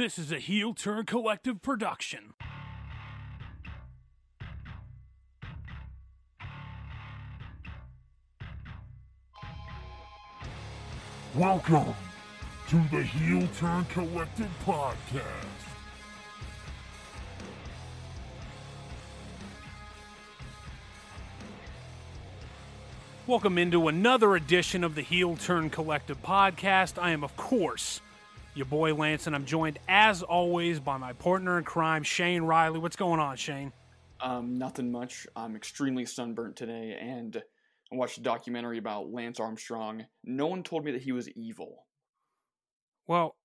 This is a Heel Turn Collective production. Welcome to the Heel Turn Collective podcast. Welcome into another edition of the Heel Turn Collective podcast. I am, of course, your boy Lance, and I'm joined, as always, by my partner in crime, Shane Riley. What's going on, Shane? Um, nothing much. I'm extremely sunburnt today, and I watched a documentary about Lance Armstrong. No one told me that he was evil. Well,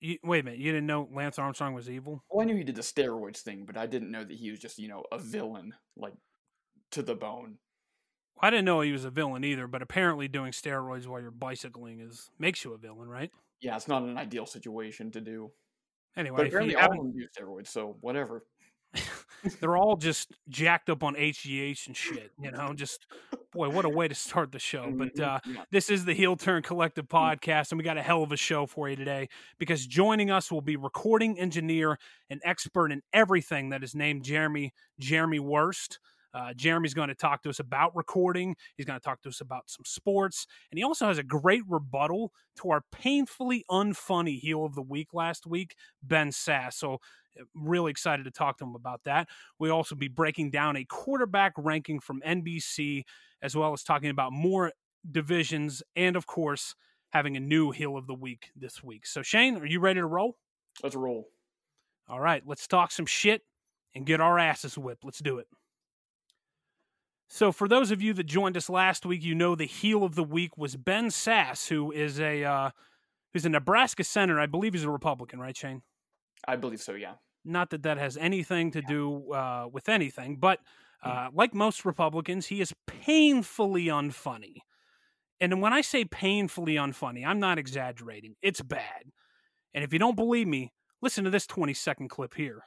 you, wait a minute. You didn't know Lance Armstrong was evil? Well, I knew he did the steroids thing, but I didn't know that he was just, you know, a villain, like, to the bone. I didn't know he was a villain either, but apparently doing steroids while you're bicycling is makes you a villain, right? Yeah, it's not an ideal situation to do. Anyway, But apparently all of them do steroids, so whatever. they're all just jacked up on HGH and shit. You know, just boy, what a way to start the show. But Mhm, uh, this is the Heel Turn Collective podcast, and we got a hell of a show for you today because joining us will be recording engineer and expert in everything that is named Jeremy Jeremy Wurst. Uh, Jeremy's going to talk to us about recording. He's going to talk to us about some sports, and he also has a great rebuttal to our painfully unfunny heel of the week last week, Ben Sasse. So, uh, really excited to talk to him about that. We'll also be breaking down a quarterback ranking from NBC, as well as talking about more divisions, and of course, having a new heel of the week this week. So, Shane, are you ready to roll? Let's roll. All right, let's talk some shit and get our asses whipped. Let's do it. So, for those of you that joined us last week, you know the heel of the week was Ben Sasse, who is a uh, who's a Nebraska senator. I believe he's a Republican, right, Shane? I believe so, yeah. Not that that has anything to do uh, with anything, but uh, like most Republicans, he is painfully unfunny. And when I say painfully unfunny, I'm not exaggerating. It's bad. And if you don't believe me, listen to this 20 second clip here.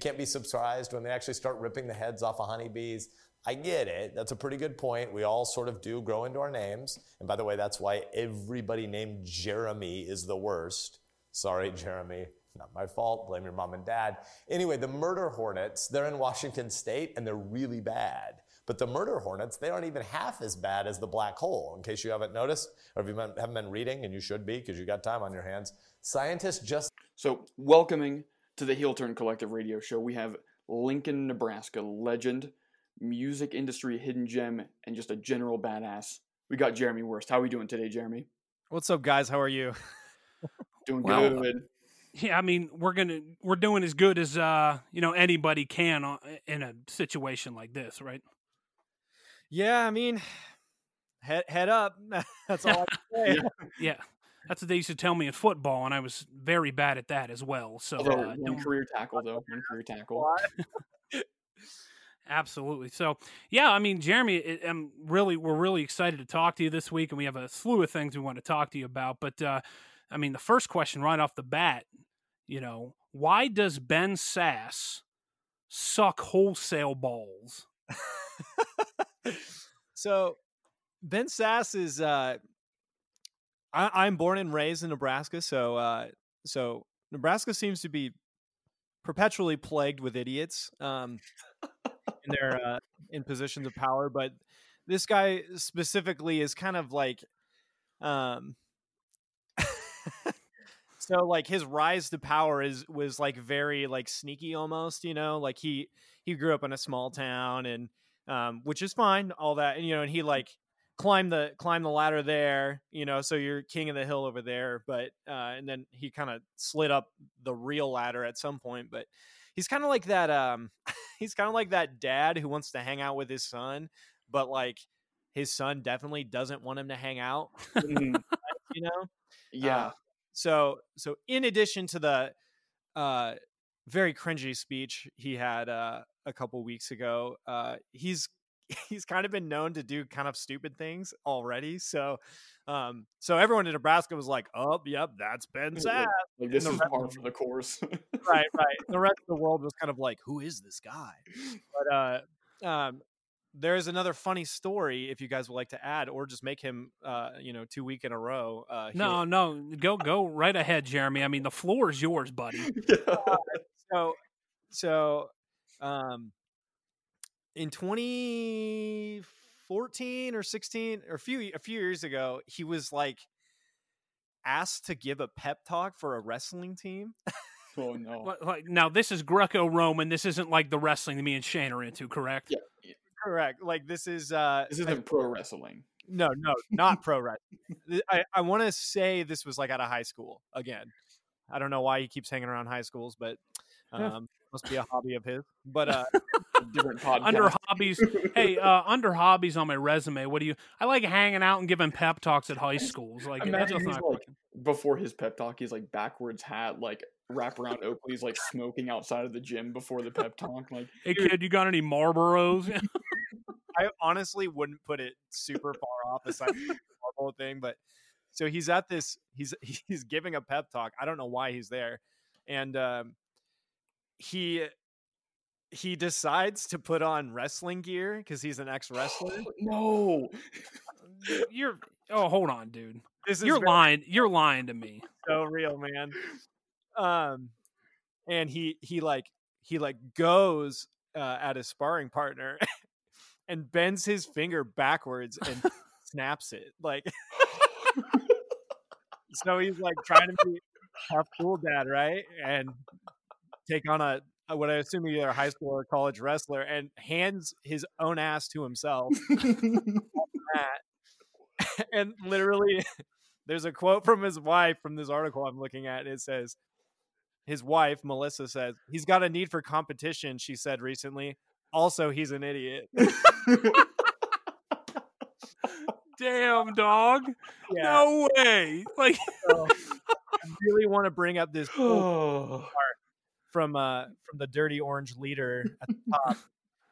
Can't be surprised when they actually start ripping the heads off of honeybees. I get it. That's a pretty good point. We all sort of do grow into our names. And by the way, that's why everybody named Jeremy is the worst. Sorry, Jeremy. Not my fault. Blame your mom and dad. Anyway, the murder hornets, they're in Washington state and they're really bad. But the murder hornets, they aren't even half as bad as the black hole, in case you haven't noticed, or if you haven't been reading, and you should be because you got time on your hands. Scientists just So, welcoming to the Heel Turn Collective radio show, we have Lincoln, Nebraska legend, music industry hidden gem, and just a general badass. We got Jeremy Wurst. How are we doing today, Jeremy? What's up, guys? How are you? Doing Well, good. Yeah, I mean, we're gonna we're doing as good as uh, you know anybody can uh, in a situation like this, right? Yeah, I mean, head head up. That's all I can say. Yeah. Yeah, that's what they used to tell me in football, and I was very bad at that as well. So Although uh, one don't- career tackle, though. One career tackle. Absolutely. So, yeah, I mean, Jeremy, it, I'm really, we're really excited to talk to you this week, and we have a slew of things we want to talk to you about. But, uh, I mean, the first question right off the bat, you know, why does Ben Sasse suck wholesale balls? so, Ben Sasse is. Uh, I, I'm born and raised in Nebraska, so uh, so Nebraska seems to be perpetually plagued with idiots um, in their uh, in positions of power. But this guy specifically is kind of like, um, so like his rise to power is was like very like sneaky almost, you know, like he he grew up in a small town and um, which is fine, all that, and you know, and he like climbed the climb the ladder there, you know, so you're king of the hill over there, but uh, and then he kind of slid up the real ladder at some point, but he's kind of like that um he's kind of like that dad who wants to hang out with his son, but like his son definitely doesn't want him to hang out, Mhm. you know? Yeah. Uh, so so in addition to the uh very cringy speech he had uh a couple weeks ago uh he's he's kind of been known to do kind of stupid things already so um so everyone in nebraska was like oh yep that's ben Like- sasse like this is rest par for the course. right right the rest of the world was kind of like who is this guy but uh um there's another funny story if you guys would like to add, or just make him, uh, you know, two week in a row. Uh, No, no, go go right ahead, Jeremy. I mean, the floor is yours, buddy. so so um in 2014 or 16 or a few a few years ago he was like asked to give a pep talk for a wrestling team oh no. Like- Like now, this is Greco-Roman. This isn't like the wrestling that me and Shane are into, correct? Yeah. yeah. correct like this is uh This isn't pro wrestling. no no not pro wrestling i, I want to say this was like out of high school again i don't know why he keeps hanging around high schools but Yeah. um must be a hobby of his but uh Different podcast. Under hobbies, hey, uh, under hobbies on my resume. What do you? I like hanging out and giving pep talks at high schools. Like that's Imagine just he's not like before his pep talk, he's like backwards hat, like wrap around Oakley's like smoking outside of the gym before the pep talk. Like Hey kid, you got any Marlboros? I honestly wouldn't put it super far off aside from the whole thing, but so he's at this he's he's giving a pep talk. I don't know why he's there. And um he he decides to put on wrestling gear because he's an ex-wrestler. no. You're oh, hold on, dude. This is You're very- lying. You're lying to me. so real, man. Um, and he he like he like goes uh, at his sparring partner and bends his finger backwards and snaps it. Like, so he's like trying to be tough, cool dad, right? And take on a what I assume either a high school or college wrestler, and hands his own ass to himself. and literally there's a quote from his wife from this article I'm looking at. It says his wife, Melissa, says, He's got a need for competition, she said recently. Also, he's an idiot. Damn, dog. Yeah. No way. Like So, I really want to bring up this oh. from uh from the dirty orange leader at the top.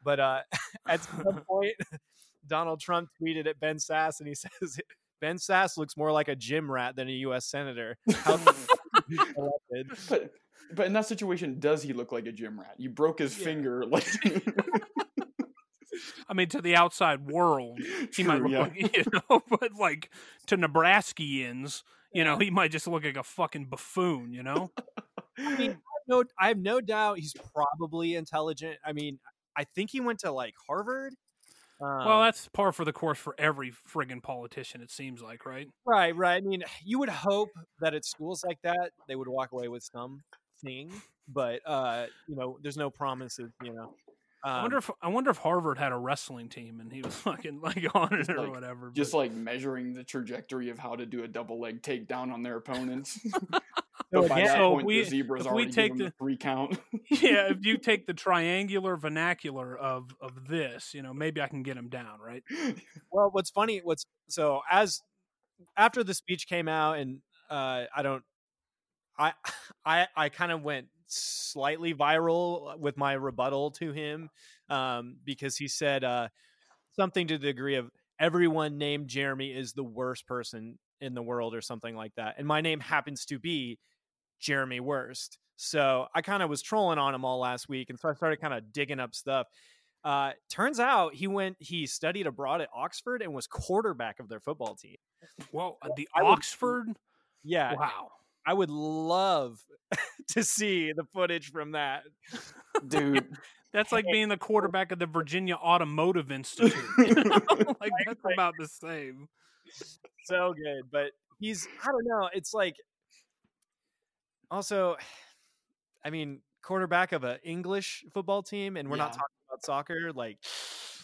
But uh at some point Donald Trump tweeted at Ben Sasse and he says Ben Sasse looks more like a gym rat than a US senator. How. But but in that situation, does he look like a gym rat? You broke his Yeah. finger, like I mean, to the outside world, he might look yeah. like you know, but like to Nebraskians, you know, he might just look like a fucking buffoon. You know. I mean, I have no, I have no doubt he's probably intelligent. I mean, I think he went to like Harvard. Um, well, that's par for the course for every friggin' politician. It seems like, right? right, right. I mean, you would hope that at schools like that they would walk away with something, but uh, you know, there's no promises. You know, um, I wonder if I wonder if Harvard had a wrestling team and he was fucking like on it or like- whatever. just but- like measuring the trajectory of how to do a double leg takedown on their opponents. So again- So point, we- the we take the three count. yeah, if you take the triangular vernacular of of this, you know, maybe I can get him down, right? Well, what's funny, what's so as after the speech came out, and uh, I don't, I, I, I kind of went slightly viral with my rebuttal to him um, because he said uh, something to the degree of everyone named Jeremy is the worst person in the world or something like that, and my name happens to be Jeremy Wurst. So I kind of was trolling on him all last week, and so I started kind of digging up stuff. Uh, turns out he went, he studied abroad at Oxford and was quarterback of their football team. Well, uh, the I would- Oxford, Yeah, wow. I would love to see the footage from that. Dude. That's like being the quarterback of the Virginia Automotive Institute. like that's about the same. So good, but he's, I don't know, it's like, also, I mean, quarterback of an English football team, and we're not talking about soccer. Like,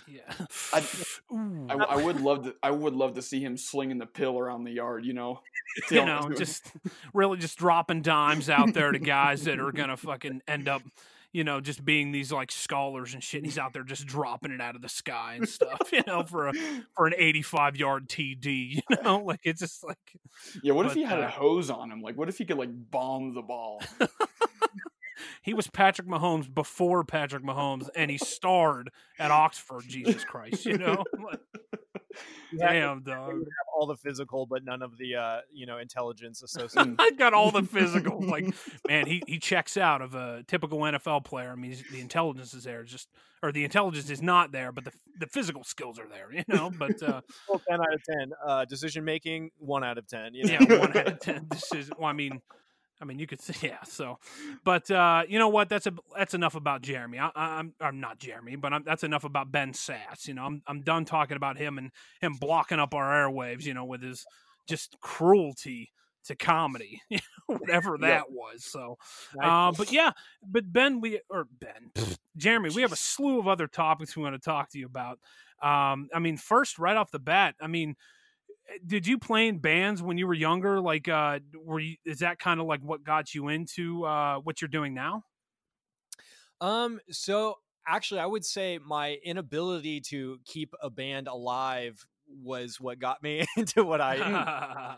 Yeah. I- Ooh. I, w- I would love to. I would love to see him slinging the pill around the yard. You know, you know, just really just dropping dimes out there to guys that are gonna fucking end up, you know, just being these like scholars and shit. And he's out there just dropping it out of the sky and stuff, you know, for a for an eighty-five yard TD. You know, like it's just like yeah. What if he had uh, a hose on him? Like, what if he could like bomb the ball? he was Patrick Mahomes before Patrick Mahomes, and he starred at Oxford. Jesus Christ, you know, Like, you have to- damn they dog. have all the physical, but none of the uh, you know intelligence associated. I got all the physical. Like, man, he, he checks out of a typical NFL player. I mean, he's- the intelligence is there, just or the intelligence is not there, but the the physical skills are there. You know, but uh, Well, ten out of ten. Uh, decision making, one out of ten. You know? yeah, one out of ten. This is. Well, I mean, I mean, you could say yeah. So, but uh, you know what? That's a that's enough about Jeremy. I, I, I'm I'm not Jeremy, but I'm, that's enough about Ben Sasse. You know, I'm I'm done talking about him and him blocking up our airwaves. You know, with his just cruelty to comedy, you know, whatever that Yep. was. So, uh, but yeah, but Ben, we or Ben, Jeremy, we have a slew of other topics we want to talk to you about. Um, I mean, first, right off the bat, I mean, did you play in bands when you were younger? Like, uh, were you? Is that kind of like what got you into uh, what you're doing now? Um, so actually, I would say my inability to keep a band alive was what got me into what I.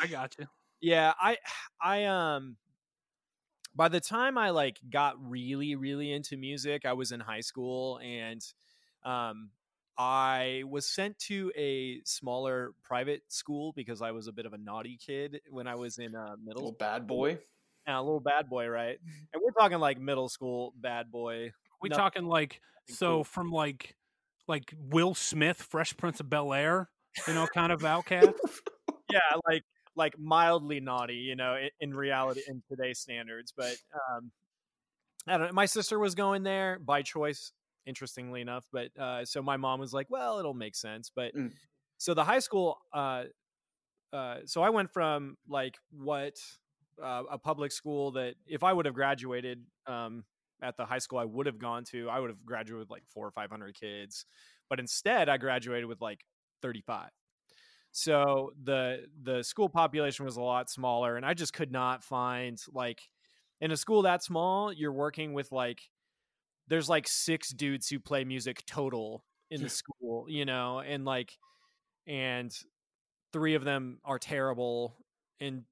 I got you. yeah, I, I um. By the time I like got really, really into music, I was in high school, and um, I was sent to a smaller private school because I was a bit of a naughty kid when I was in uh, middle Little bad boy. Yeah, a little bad boy, right? And we're talking like middle school bad boy. We No, talking like so cool. from like like Will Smith, Fresh Prince of Bel Air, you know, kind of outcast. yeah, like like mildly naughty, you know, in, in reality in today's standards. But um, I don't. know. My sister was going there by choice, interestingly enough. But uh, so my mom was like, "Well, it'll make sense." But Mm. so the high school, uh, uh, so I went from like what uh, a public school that if I would have graduated um, at the high school I would have gone to, I would have graduated with like four or five hundred kids. But instead, I graduated with like thirty five. So the the school population was a lot smaller, and I just could not find like in a school that small, you're working with like there's like six dudes who play music total in the school, you know, and like and three of them are terrible and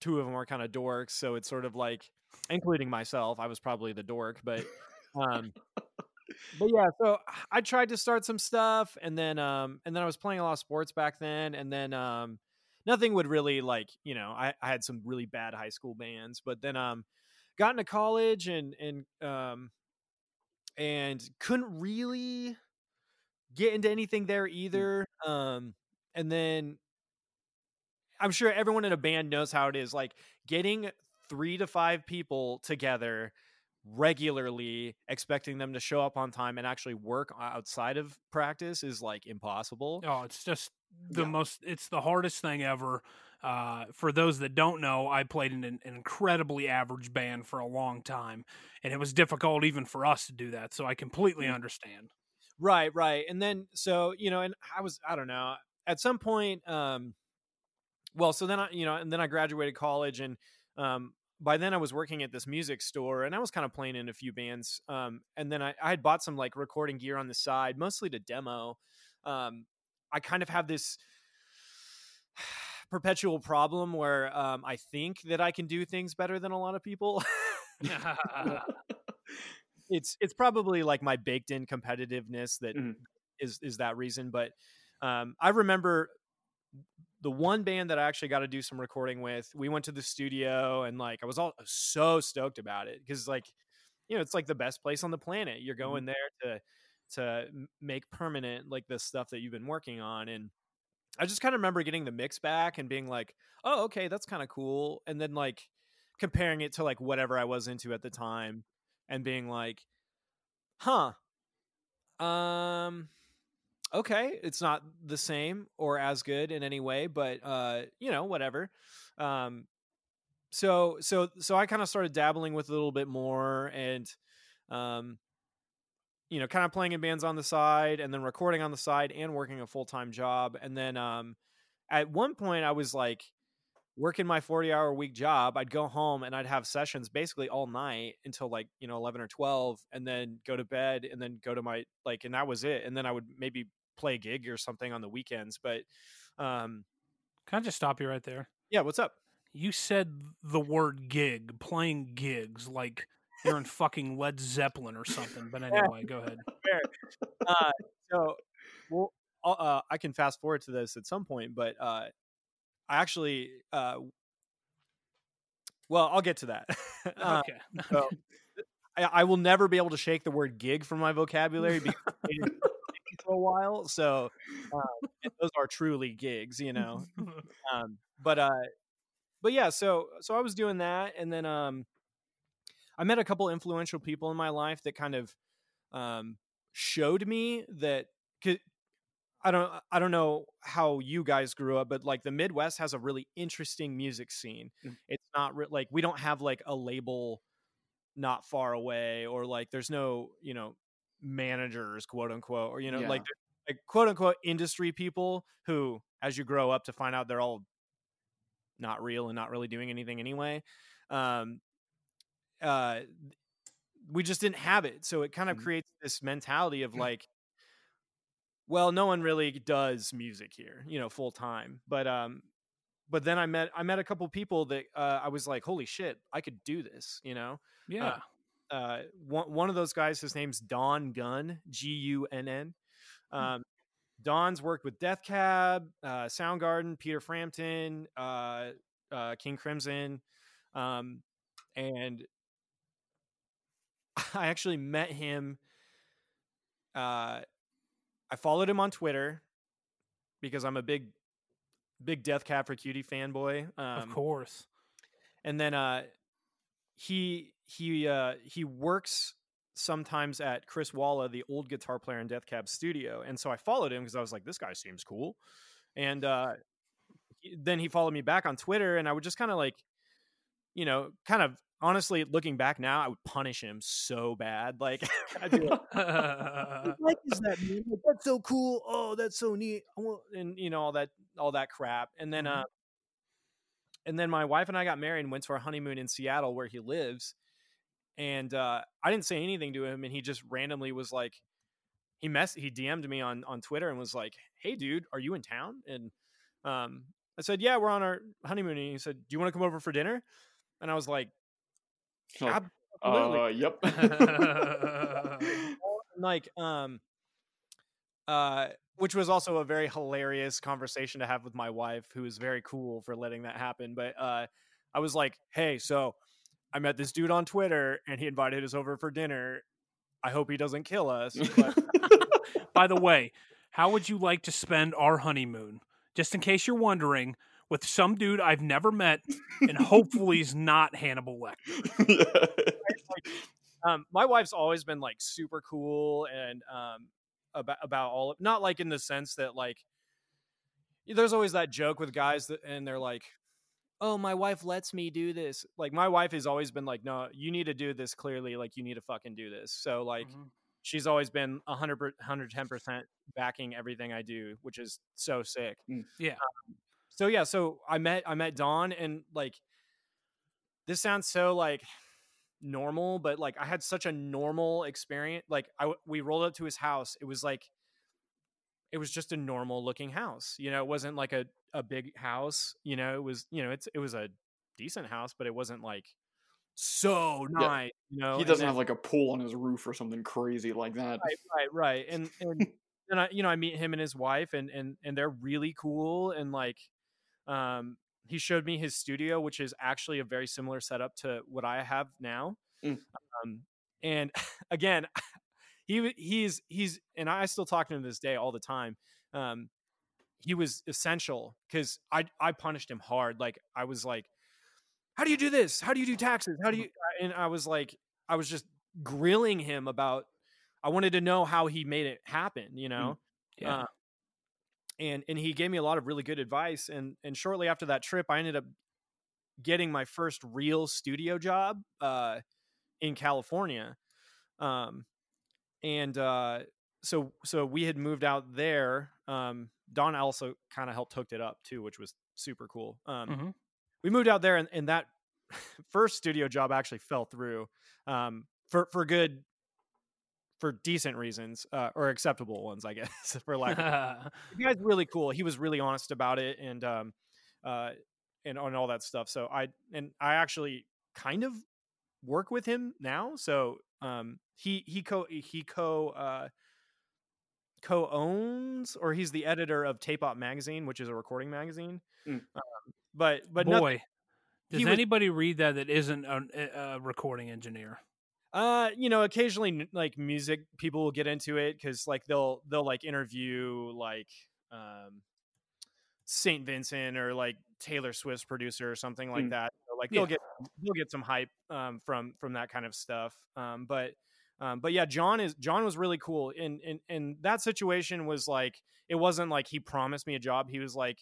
two of them are kind of dorks, so it's sort of like including myself, I was probably the dork, but um but yeah, so I tried to start some stuff and then um and then I was playing a lot of sports back then and then um nothing would really like, you know, I, I had some really bad high school bands, but then um got into college and and um and couldn't really get into anything there either. Um and then I'm sure everyone in a band knows how it is like getting 3 to 5 people together regularly expecting them to show up on time and actually work outside of practice is like impossible. Oh, it's just the Yeah. most. It's the hardest thing ever. Uh, for those that don't know, I played in an, an incredibly average band for a long time, and it was difficult even for us to do that. So I completely Mm. understand. Right, right. And then so, you know, and I was I don't know, at some point um well, so then I, you know, and then I graduated college and um by then I was working at this music store and I was kind of playing in a few bands. Um and then I, I had bought some like recording gear on the side, mostly to demo. Um I kind of have this perpetual problem where um I think that I can do things better than a lot of people. it's it's probably like my baked in competitiveness that Mhm. is is that reason but um i remember the one band that i actually got to do some recording with we went to the studio and like i was all so stoked about it because like you know it's like the best place on the planet. You're going there to to make permanent like the stuff that you've been working on and i just kind of remember getting the mix back and being like oh okay that's kind of cool and then like comparing it to like whatever i was into at the time and being like, huh, um, okay, it's not the same or as good in any way, but uh, you know, whatever. Um, so so so I kind of started dabbling with a little bit more and um you know, kind of playing in bands on the side and then recording on the side and working a full-time job and then um at one point I was like working my 40 hour week job i'd go home and i'd have sessions basically all night until like you know 11 or 12 and then go to bed and then go to my like and that was it and then i would maybe play a gig or something on the weekends but um Can I just stop you right there? yeah what's up You said the word gig, playing gigs, like you're in fucking Led Zeppelin or something. But anyway, go ahead. uh so well uh, I can fast forward to this at some point, but uh, I actually, uh, well, I'll get to that. Uh, Okay. so, I, I will never be able to shake the word gig from my vocabulary because I did it for a while. So um, those are truly gigs, you know. Um, but uh, but yeah, so so I was doing that, and then um, I met a couple influential people in my life that kind of um showed me that. I don't I don't know how you guys grew up, but like the Midwest has a really interesting music scene. Mm. It's not re- like we don't have like a label not far away or like there's no, you know, managers, quote unquote, or you know, Yeah. like like quote unquote industry people who as you grow up to find out they're all not real and not really doing anything anyway. Um uh we just didn't have it. So it kind of Mhm. creates this mentality of like well, no one really does music here, you know, full time. But um but then I met I met a couple people that uh, I was like, holy shit, I could do this, you know. yeah. Uh, one one of those guys, his name's Don Gunn, G U N N. Um, Don's worked with Death Cab, uh, Soundgarden, Peter Frampton, uh, uh, King Crimson, um, and I actually met him. Uh, I followed him on Twitter because I'm a big, big Death Cab for Cutie fanboy. Um, of course. and then uh he he uh he works sometimes at Chris Walla, the old guitar player in Death Cab studio. And so I followed him because I was like, this guy seems cool. And uh he- then he followed me back on Twitter and I would just kind of like, you know, kind of honestly looking back now, I would punish him so bad. Like I'd be like, what is that? Like, that's so cool. Oh, that's so neat. I want, and you know all that all that crap. And then Mhm. uh and then my wife and I got married and went to our honeymoon in Seattle where he lives. And uh I didn't say anything to him and he just randomly was like he mess he DM'd me on on Twitter and was like, "Hey dude, are you in town?" And um I said, "Yeah, we're on our honeymoon." And he said, "Do you want to come over for dinner?" And I was like, absolutely." uh, yep. Like um uh which was also a very hilarious conversation to have with my wife who is very cool for letting that happen but uh i was like hey so i met this dude on twitter and he invited us over for dinner i hope he doesn't kill us but By the way, how would you like to spend our honeymoon? Just in case you're wondering, with some dude I've never met, and hopefully he's not Hannibal Lecter. um my wife's always been like super cool and um about about all of, not like in the sense that like there's always that joke with guys that and they're like oh my wife lets me do this like my wife has always been like no you need to do this clearly like you need to fucking do this so like Mhm. she's always been 100 per- 110% backing everything i do which is so sick Mm. Yeah. Um, so yeah so i met i met Don and like this sounds so like normal but like i had such a normal experience like I we rolled up to his house it was like it was just a normal looking house you know it wasn't like a, a big house you know it was you know it's it was a decent house but it wasn't like so Yeah. nice you know he doesn't then- have like a pool on his roof or something crazy like that. right right right and and and i you know i meet him and his wife and and and they're really cool and like um he showed me his studio which is actually a very similar setup to what i have now Mm. um and again he he's he's and i still talk to him this day all the time um he was essential because i i punished him hard like i was like how do you do this how do you do taxes how do you and i was like i was just grilling him about I wanted to know how he made it happen, you know. Yeah. Uh, and and he gave me a lot of really good advice. And and shortly after that trip, I ended up getting my first real studio job uh, in California. Um, and uh, so so we had moved out there. Um, Don also kind of helped hooked it up too, which was super cool. Um, Mhm. We moved out there, and, and that first studio job actually fell through um, for for good for decent reasons uh, or acceptable ones, I guess. For lack of the guy's really cool. He was really honest about it and um uh and on all that stuff. So I and I actually kind of work with him now. So um he he co he co uh co-owns or he's the editor of Tape Op magazine, which is a recording magazine. Mm. Um, but but no- Boy, does he was- anybody read that that isn't a, a recording engineer? Uh, you know, occasionally like music people will get into it because like they'll they'll like interview like um Saint Vincent or like Taylor Swift's producer or something like Mm. that. So, like Yeah. they'll get they'll get some hype um from from that kind of stuff. Um, but um, but yeah, John is John was really cool. And and in that situation was like it wasn't like he promised me a job. He was like,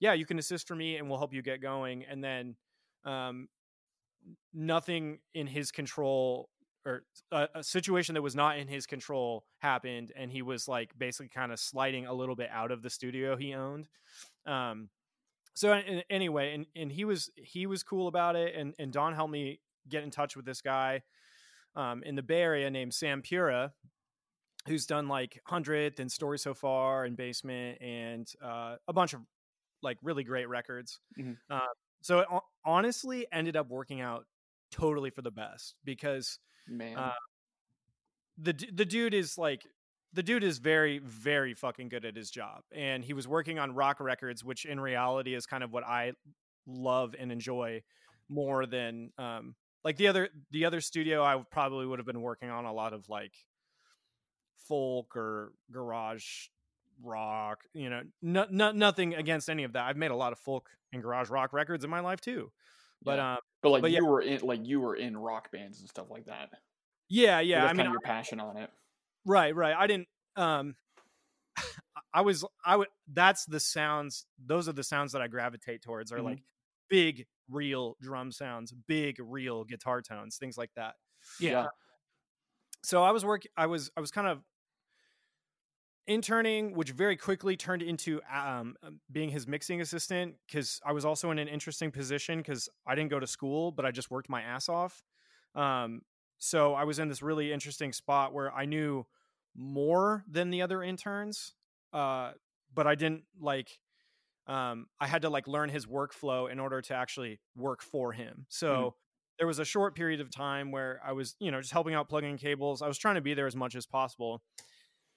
yeah, you can assist for me and we'll help you get going. And then um nothing in his control or a, a situation that was not in his control happened and he was like basically kind of sliding a little bit out of the studio he owned um so anyway and and he was he was cool about it and and don helped me get in touch with this guy um in the bay area named sam pura who's done like hundredth and story so far and basement and uh a bunch of like really great records Mhm. uh, so it honestly ended up working out totally for the best because Man. uh, the the dude is like the dude is very very fucking good at his job and he was working on rock records which in reality is kind of what i love and enjoy more than um like the other the other studio i probably would have been working on a lot of like folk or garage rock you know no, no, nothing against any of that i've made a lot of folk and garage rock records in my life too but Yeah. um but like but you yeah. were in like you were in rock bands and stuff like that. yeah yeah that's i mean kind of your passion on it. Right, right. I didn't um I was I would that's the sounds those are the sounds that I gravitate towards are Mhm. like big real drum sounds, big real guitar tones, things like that. Yeah. Yeah. So I was work I was I was kind of interning which very quickly turned into um being his mixing assistant cuz I was also in an interesting position cuz I didn't go to school but I just worked my ass off. Um so I was in this really interesting spot where I knew more than the other interns uh but i didn't like um i had to like learn his workflow in order to actually work for him. So there was a short period of time where i was you know just helping out plugging cables. I was trying to be there as much as possible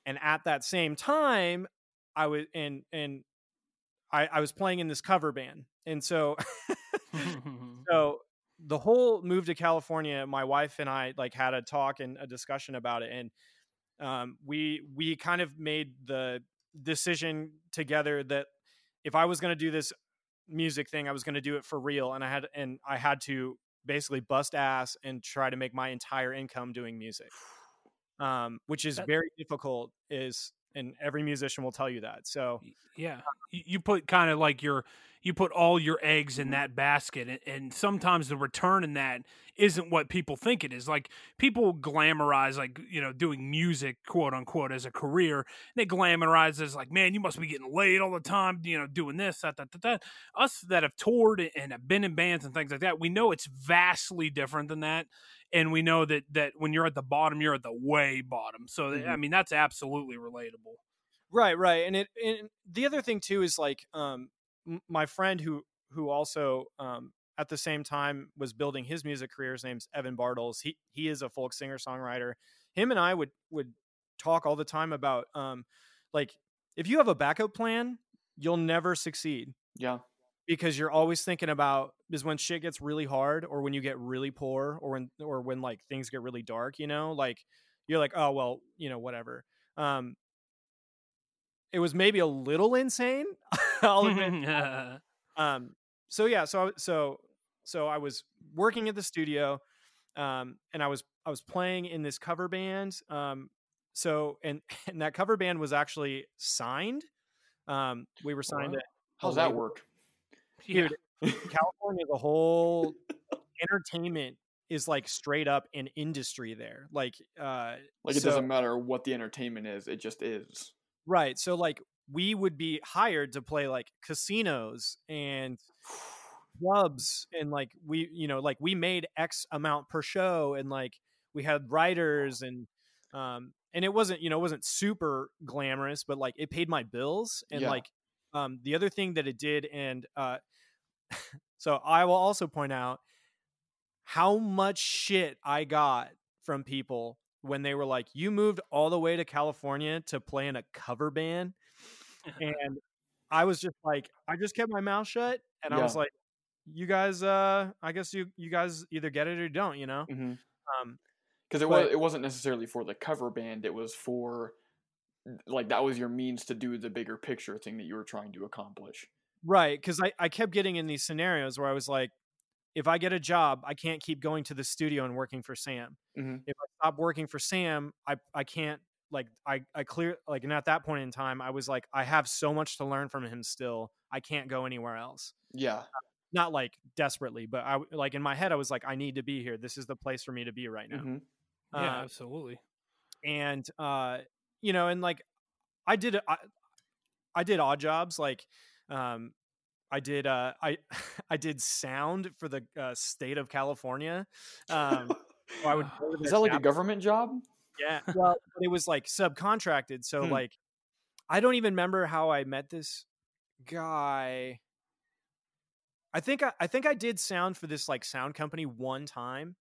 and at that same time i was and and i i was playing in this cover band and so so the whole move to California, my wife and I like had a talk and a discussion about it, and um, we we kind of made the decision together that if I was going to do this music thing, I was going to do it for real, and I had and I had to basically bust ass and try to make my entire income doing music, um, which is That- very difficult. Is and every musician will tell you that. So yeah you, put kind of like your you put all your eggs in that basket and, and sometimes the return in that isn't what people think it is like people glamorize like you know doing music quote unquote as a career they glamorize it as like man you must be getting laid all the time you know doing this that that that, that. us that have toured and have been in bands and things like that we know it's vastly different than that and we know that that when you're at the bottom you're at the way bottom so i Mhm. mean that's absolutely relatable right right and it and the other thing too is like um my friend who who also um at the same time was building his music career his name's evan bartels he he is a folk singer songwriter him and i would would talk all the time about um like if you have a backup plan you'll never succeed Yeah. Because you're always thinking about is when shit gets really hard or when you get really poor or when or when like things get really dark you know like you're like oh well you know whatever um it was maybe a little insane i'll admit um so yeah so so so i was working at the studio um and i was i was playing in this cover band um so and and that cover band was actually signed um we were signed Wow. to How's that label. Work? yeah. California, the whole entertainment is like straight up an industry there. Like, uh, Like it so- doesn't matter what the entertainment is, it just is. right. So like we would be hired to play like casinos and clubs and like we, you know, like we made X amount per show and like we had writers and, um, and it wasn't, you know, it wasn't super glamorous, but like it paid my bills and Yeah. like, um, the other thing that it did and, uh, so I will also point out how much shit I got from people when they were like, "You moved all the way to California to play in a cover band," and I was just like, I just kept my mouth shut, and I was like, "You guys, uh, I guess you you guys either get it or don't," you know. hmm Um, because it was it wasn't necessarily for the cover band. It was for like that was your means to do the bigger picture thing that you were trying to accomplish. Right, because I, I kept getting in these scenarios where I was like, if I get a job, I can't keep going to the studio and working for Sam. Mhm. If I stop working for Sam, I I can't like I I clear like and at that point in time, I was like, I have so much to learn from him still. I can't go anywhere else. Yeah, Not like desperately, but I like in my head, I was like, I need to be here. This is the place for me to be right now. hmm Yeah, Uh, absolutely. and uh you know and like i did i, I did odd jobs like um i did uh i i did sound for the uh, state of california um i would Is that like a government job? yeah well but it was like subcontracted so Hmm. like i don't even remember how i met this guy i think I, I think i did sound for this like sound company one time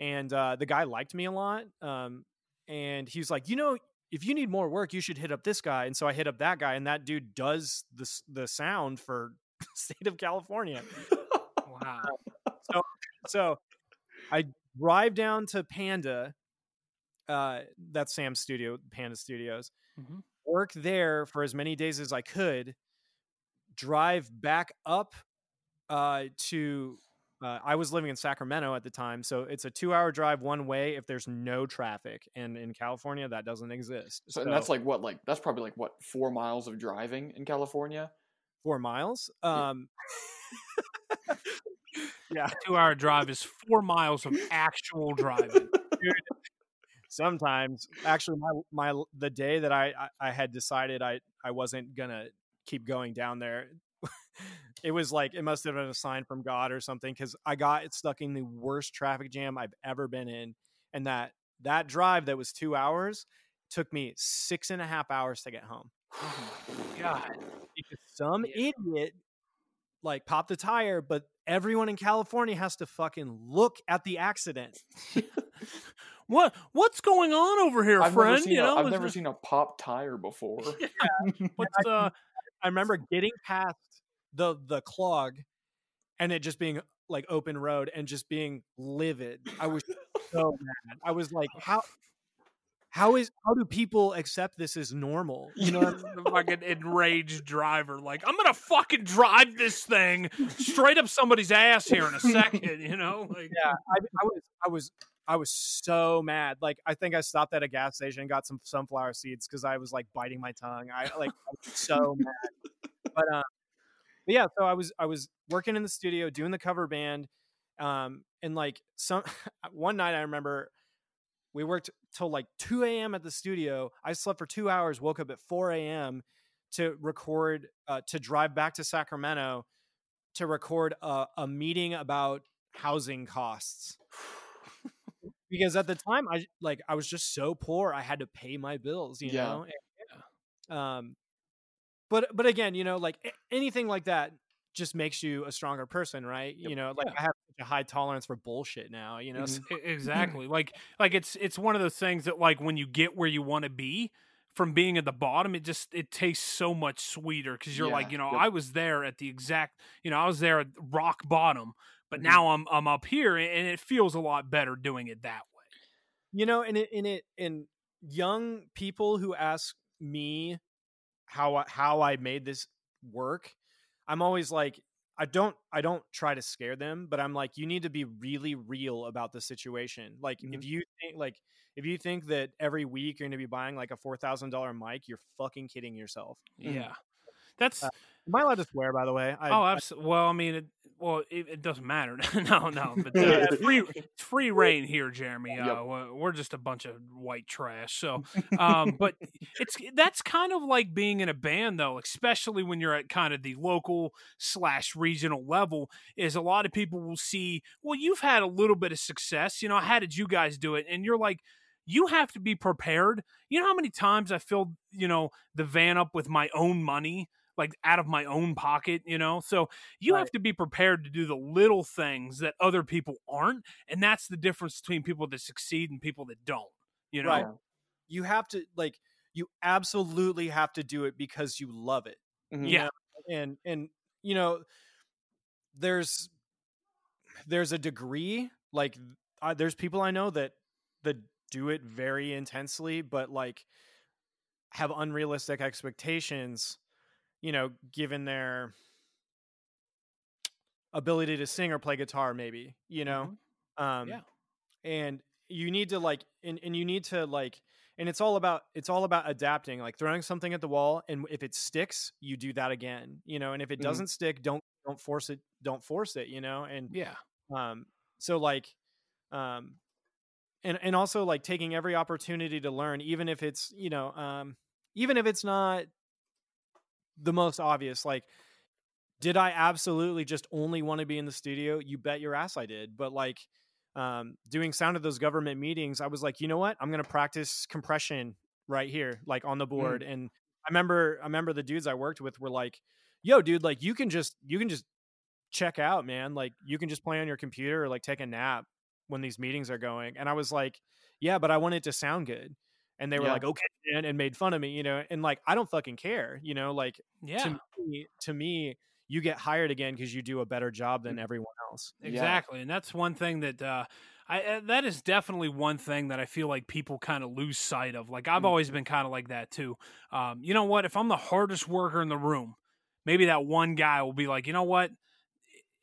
and uh the guy liked me a lot um and he was like you know if you need more work you should hit up this guy and so i hit up that guy and that dude does the the sound for state of california Wow. so so I drive down to Panda, uh, that's Sam's studio, Panda Studios, Mhm. work there for as many days as I could, drive back up uh, to. Uh, I was living in Sacramento at the time, so it's a two-hour drive one way if there's no traffic, and in California that doesn't exist. So, and that's like what like that's probably like what four miles of driving in California. four miles. Um, Yeah. Um, Two hour drive is four miles of actual driving. sometimes actually my my the day that I, I I had decided I I wasn't gonna keep going down there. It was like it must have been a sign from God or something because I got stuck in the worst traffic jam I've ever been in, and that that drive that was two hours took me six and a half hours to get home God. because some idiot like popped the tire, but everyone in California has to fucking look at the accident. What what's going on over here, I've friend? you know, a, I've never there- seen a pop tire before. what's uh I remember getting past the the clog and it just being like open road and just being livid. I was so mad. I was like, how how is how do people accept this as normal? You know, what I mean? the fucking enraged driver. Like, I'm gonna fucking drive this thing straight up somebody's ass here in a second. You know, like yeah, I, I was I was I was so mad. Like I think I stopped at a gas station and got some sunflower seeds because I was like biting my tongue. I like I was so mad. But um, but yeah. So I was I was working in the studio doing the cover band, um, and like some one night I remember we worked till like 2 a.m. at the studio. I slept for two hours, woke up at 4 a.m. to record, uh, to drive back to Sacramento to record a, a meeting about housing costs. because at the time, I like I was just so poor, I had to pay my bills, you Yeah. know. And, um, but but again, you know, like anything like that just makes you a stronger person, right? You know, like Yeah. I have such a high tolerance for bullshit now, you know. Mhm. so- E- exactly like like it's it's one of those things that like when you get where you want to be from being at the bottom it just it tastes so much sweeter because you're like you know yep. i was there at the exact you know i was there at rock bottom but Mhm. now i'm i'm up here and it feels a lot better doing it that way you know and it in it in young people who ask me how I, how I made this work I'm always like I don't I don't try to scare them but I'm like you need to be really real about the situation. Like Mhm. if you think like if you think that every week you're going to be buying like a $4000 mic you're fucking kidding yourself. Yeah that's Uh, am I allowed to swear by the way? I, oh absolutely well i mean it well it, it doesn't matter. No no but uh, it's free it's free reign here jeremy uh, Yep. we're just a bunch of white trash so um, but it's that's kind of like being in a band though especially when you're at kind of the local slash regional level is a lot of people will see well you've had a little bit of success you know how did you guys do it? And you're like you have to be prepared. You know how many times i filled you know the van up with my own money like out of my own pocket you know so you Right. have to be prepared to do the little things that other people aren't and that's the difference between people that succeed and people that don't You know, Right. you have to like you absolutely have to do it because you love it Mhm. Yeah. know? and and you know there's there's a degree like I, there's people i know that that do it very intensely but like have unrealistic expectations you know given their ability to sing or play guitar maybe you know? Um Yeah. and you need to like and, and you need to like and it's all about it's all about adapting like throwing something at the wall and if it sticks you do that again you know? And if it Mhm. doesn't stick don't don't force it don't force it you know? And yeah, um so like um and and also like taking every opportunity to learn even if it's you know um even if it's not the most obvious like did i absolutely just only want to be in the studio? You bet your ass i did. But like um doing sound of those government meetings i was like you know what? I'm to practice compression right here like on the board. And i remember i remember the dudes i worked with were like yo dude like you can just you can just check out man. Like you can just play on your computer or like take a nap when these meetings are going. And i was like yeah but i want it to sound good and they were Yeah. like okay man, and made fun of me you know and like i don't fucking care you know like yeah. to me to me you get hired again because you do a better job Mm. than everyone else Yeah. Exactly, and that's one thing that uh, I uh, that is definitely one thing that I feel like people kind of lose sight of. Like I've Mm. always been kind of like that too. Um, you know what? If I'm the hardest worker in the room, maybe that one guy will be like, you know what?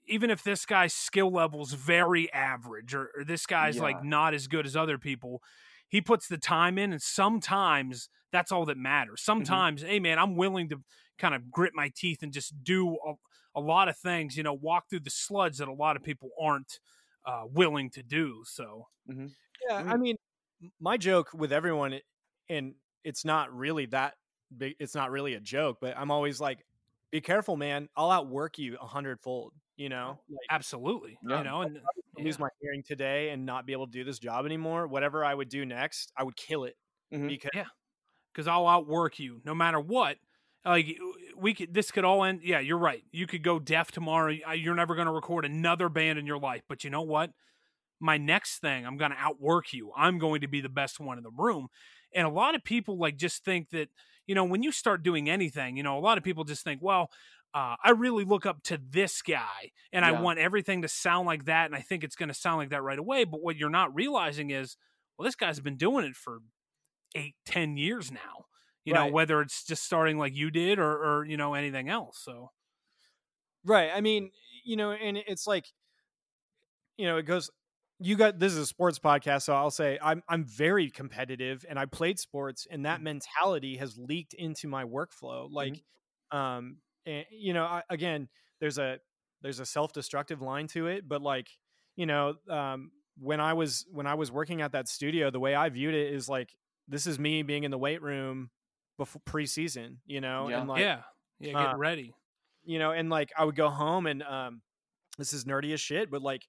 Even if this guy's skill level's very average, or, or this guy's like not as good as other people, he puts the time in, and sometimes that's all that matters. Sometimes, hey man, I'm willing to kind of grit my teeth and just do a, a lot of things, you know, walk through the sludge that a lot of people aren't uh, willing to do. So, yeah I i mean my joke with everyone and it's not really that big it's not really a joke but i'm always like be careful man i'll outwork you a hundredfold you know like, absolutely, Yeah. you know, and I lose my hearing today and not be able to do this job anymore whatever i would do next i would kill it Mhm. because Yeah. because I'll outwork you no matter what. Like we could, this could all end. Yeah, you're right. You could go deaf tomorrow. You're never going to record another band in your life. But you know what? My next thing, I'm going to outwork you. I'm going to be the best one in the room. And a lot of people like just think that you know when you start doing anything, you know, a lot of people just think, well, uh, I really look up to this guy, and I want everything to sound like that, and I think it's going to sound like that right away. But what you're not realizing is, well, this guy's been doing it for eight, ten years now. You know, whether it's just starting like you did or, or you know anything else. So Right. I mean, you know, and it's like, you know, it goes. You got this is a sports podcast, so I'll say I'm I'm very competitive, and I played sports, and that mentality has leaked into my workflow. Like, um, and, you know, I, again, there's a there's a self destructive line to it, but like, you know, um, when I was when I was working at that studio, the way I viewed it is like this is me being in the weight room before preseason, you know, Yeah. and like yeah, yeah, getting uh, ready. you know, and like I would go home and um this is nerdy as shit, but like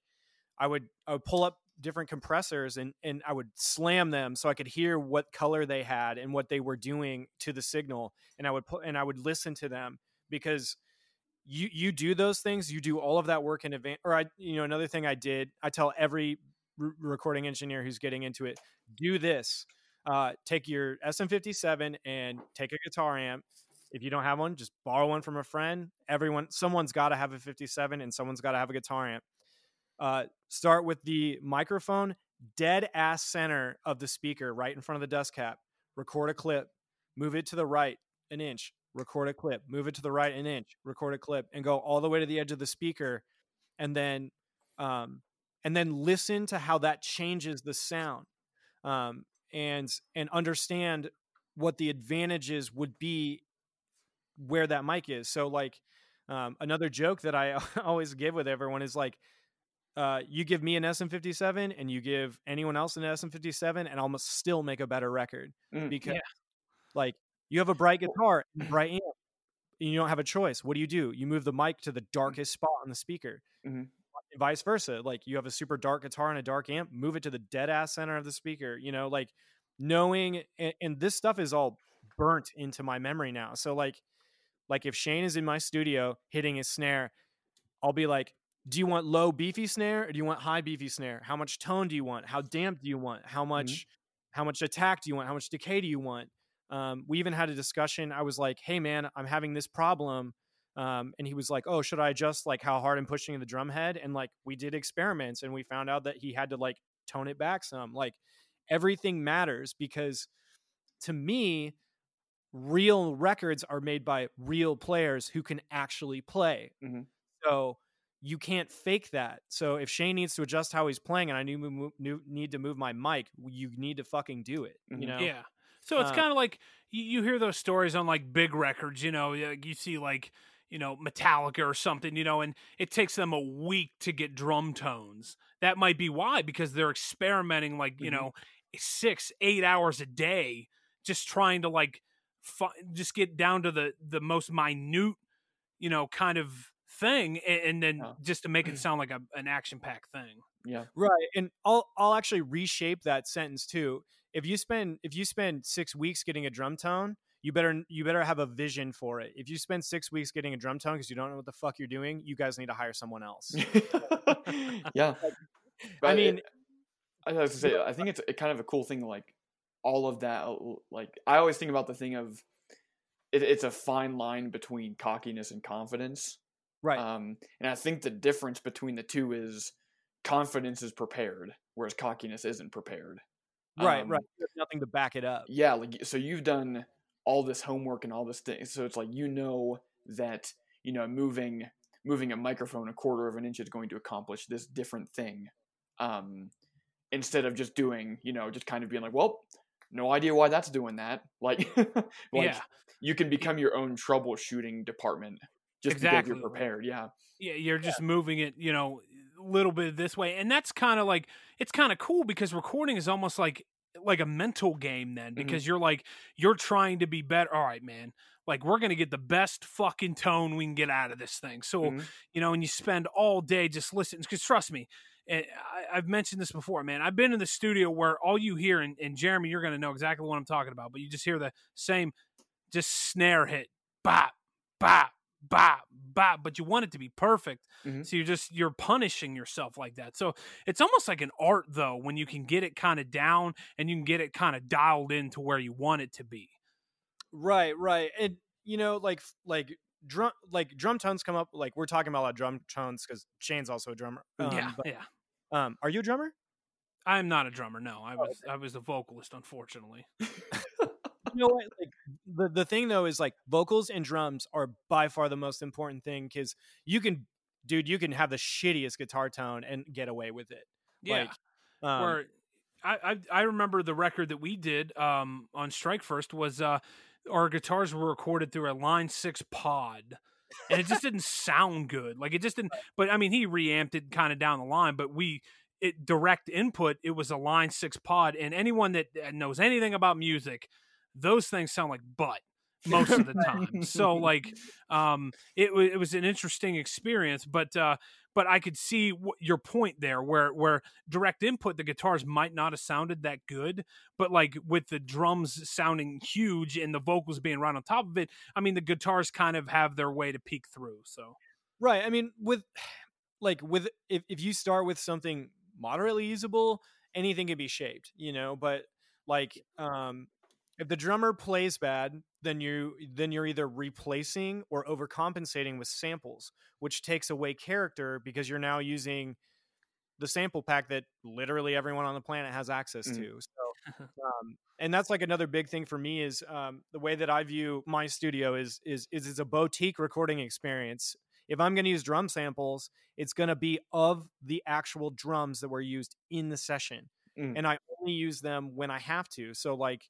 I would I would pull up different compressors and and I would slam them so I could hear what color they had and what they were doing to the signal and I would put and I would listen to them because you you do those things you do all of that work in advance or I you know another thing I did I tell every recording engineer who's getting into it do this uh, take your SM57 and take a guitar amp if you don't have one, just borrow one from a friend. Everyone, someone's got to have a 57 and someone's got to have a guitar amp. Uh, start with the microphone dead ass center of the speaker, right in front of the dust cap. Record a clip, move it to the right an inch, record a clip, move it to the right an inch, record a clip, and go all the way to the edge of the speaker, and then, um, and then listen to how that changes the sound, um, and and understand what the advantages would be where that mic is. So like um, another joke that I always give with everyone is like, uh, you give me an SM57 and you give anyone else an SM57 and I'll still make a better record Mm. because Yeah. like you have a bright guitar, and bright amp, and you don't have a choice. What do you do? You move the mic to the darkest spot on the speaker. Mhm. And vice versa. Like you have a super dark guitar and a dark amp, move it to the dead ass center of the speaker. You know, like knowing and, and this stuff is all burnt into my memory now. So like like if Shane is in my studio hitting his snare, I'll be like, do you want low beefy snare or do you want high beefy snare? How much tone do you want? How damp do you want? How much how much attack do you want? How much decay do you want? Um, we even had a discussion. I was like, "Hey, man, I'm having this problem," um, and he was like, "Oh, should I adjust like how hard I'm pushing the drum head?" And like we did experiments, and we found out that he had to like tone it back some. Like everything matters because to me, real records are made by real players who can actually play. Mhm. So you can't fake that. So if Shane needs to adjust how he's playing, and I need, mo- mo- need to move my mic, you need to fucking do it. Mhm. You know? Yeah. So it's Uh, kind of like you, you hear those stories on like big records, you know, you see like, you know, Metallica or something, you know, and it takes them a week to get drum tones. That might be why, because they're experimenting like, you Mhm. know, six, eight hours a day, just trying to like, fi- just get down to the the most minute, you know, kind of thing, and, and then Yeah. just to make it sound like a, an action packed thing. Yeah. Right. And I'll I'll actually reshape that sentence too. If you spend if you spend six weeks getting a drum tone, you better you better have a vision for it. If you spend six weeks getting a drum tone because you don't know what the fuck you're doing, you guys need to hire someone else. yeah. I mean, it- I was gonna say, I think it's a, kind of a cool thing. Like all of that, like I always think about the thing of it, it's a fine line between cockiness and confidence. right. Um, and I think the difference between the two is confidence is prepared, whereas cockiness isn't prepared. Right. um, right. There's nothing to back it up. Yeah, like so you've done all this homework and all this thing. So it's like you know that you know moving moving a microphone a quarter of an inch is going to accomplish this different thing. Um, instead of just doing, you know, just kind of being like, well, no idea why that's doing that. Like, like Yeah. you can become your own troubleshooting department just because you're prepared. Yeah. yeah you're just moving it you know little bit this way and that's kind of like it's kind of cool because recording is almost like like a mental game then because you're like you're trying to be better all right man like we're gonna get the best fucking tone we can get out of this thing so Mhm. you know and you spend all day just listening because trust me and I, I've mentioned this before, man. I've been in the studio where all you hear, and, and Jeremy, you're to know exactly what I'm talking about, but you just hear the same, just snare hit, bop, bop, bop, bop, but you want it to be perfect. Mhm. So you're just you're punishing yourself like that. So it's almost like an art though when you can get it kind of down and you can get it kind of dialed in to where you want it to be. Right, right. And you know, like like drum like drum tones come up like we're talking about a lot of drum tones because Shane's also a drummer. Um, yeah, but, yeah. um are you a drummer? I'm not a drummer. No, I was I was a vocalist, unfortunately. you know what? Like the the thing though is like vocals and drums are by far the most important thing because you can, dude, you can have the shittiest guitar tone and get away with it. Yeah. Like, um, where I, I I remember the record that we did um, on Strike First was uh, our guitars were recorded through a Line Six pod, and it just didn't sound good. Like it just didn't. But I mean, he reamped it kind of down the line, but we. It direct input. It was a line six pod, and anyone that uh, knows anything about music, those things sound like butt most of the time. so like, um, it wa- it was an interesting experience, but uh, but I could see wh- your point there, where where direct input, the guitars might not have sounded that good, but like with the drums sounding huge and the vocals being right on top of it, I mean the guitars kind of have their way to peek through. So right. I mean, with like with if if you start with something moderately usable, anything can be shaped, you know. But like, um, if the drummer plays bad, then you then you're either replacing or overcompensating with samples, which takes away character because you're now using the sample pack that literally everyone on the planet has access Mm. to. So, um, and that's like another big thing for me is um, the way that I view my studio is is is it's a boutique recording experience. If I'm going to use drum samples, it's going to be of the actual drums that were used in the session, Mm. and I only use them when I have to. So like.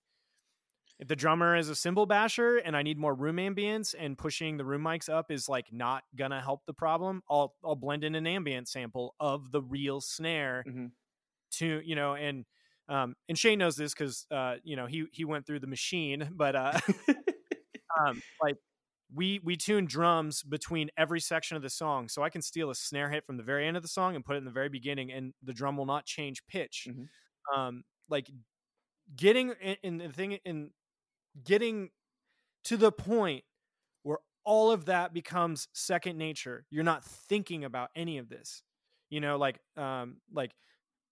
If the drummer is a cymbal basher and I need more room ambience and pushing the room mics up is like not gonna help the problem, I'll I'll blend in an ambient sample of the real snare Mhm. to you know and um and Shane knows this because uh you know he he went through the machine, but uh um like we we tune drums between every section of the song so i can steal a snare hit from the very end of the song and put it in the very beginning and the drum will not change pitch Mhm. um like getting in, in the thing in getting to the point where all of that becomes second nature you're not thinking about any of this you know like um like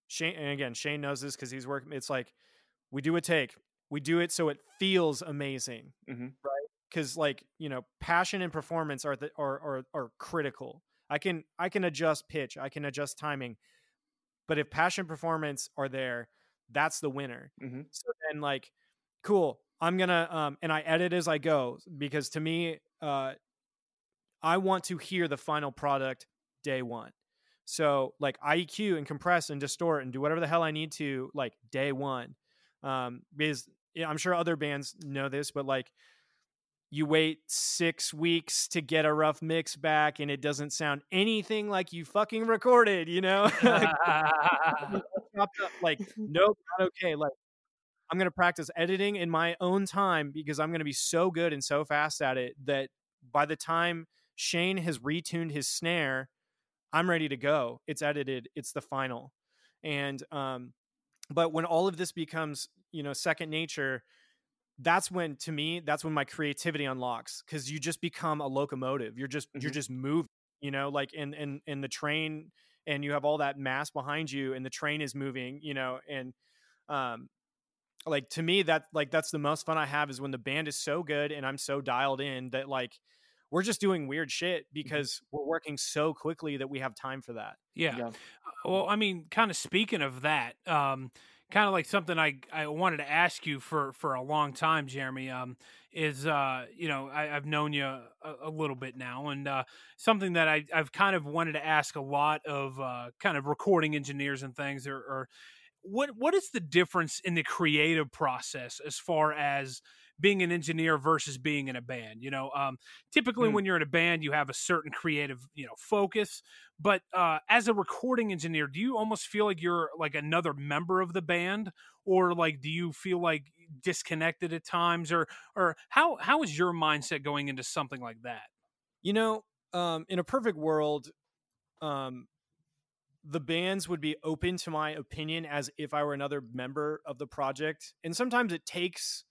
shane and again shane knows this because he's working it's like we do a take. We do it so it feels amazing, Mhm. right? Because like you know, passion and performance are the are, are are critical. I can I can adjust pitch, I can adjust timing, but if passion performance are there, that's the winner. Mhm. So then like, cool. I'm gonna um and I edit as I go because to me, uh, I want to hear the final product day one. So like IEQ and compress and distort and do whatever the hell I need to like day one. Um, because I'm sure other bands know this, but like you wait six weeks to get a rough mix back and it doesn't sound anything like you fucking recorded, you know? Up, like, nope, not okay. Like I'm gonna practice editing in my own time because I'm gonna be so good and so fast at it that by the time Shane has retuned his snare, I'm ready to go. It's edited. It's the final. And um, but when all of this becomes, you know, second nature, that's when to me, that's when my creativity unlocks because you just become a locomotive. You're just you're Mhm. just moving, you know, like in in in the train and you have all that mass behind you and the train is moving, you know, and um like to me that like that's the most fun I have is when the band is so good and I'm so dialed in that like we're just doing weird shit because we're working so quickly that we have time for that. yeah. Yeah. Well, I mean, kind of speaking of that, um, kind of like something I, I wanted to ask you for, for a long time, Jeremy, um, is, uh, you know, I, I've known you a, a little bit now and, uh, something that I, I've kind of wanted to ask a lot of, uh, kind of recording engineers and things or, or what, what is the difference in the creative process as far as being an engineer versus being in a band? You know, um, typically Hmm. when you're in a band, you have a certain creative, you know, focus, but uh, as a recording engineer, do you almost feel like you're like another member of the band, or like do you feel like disconnected at times, or or how how is your mindset going into something like that? You know, um, in a perfect world, um, the bands would be open to my opinion as if I were another member of the project. And sometimes it takes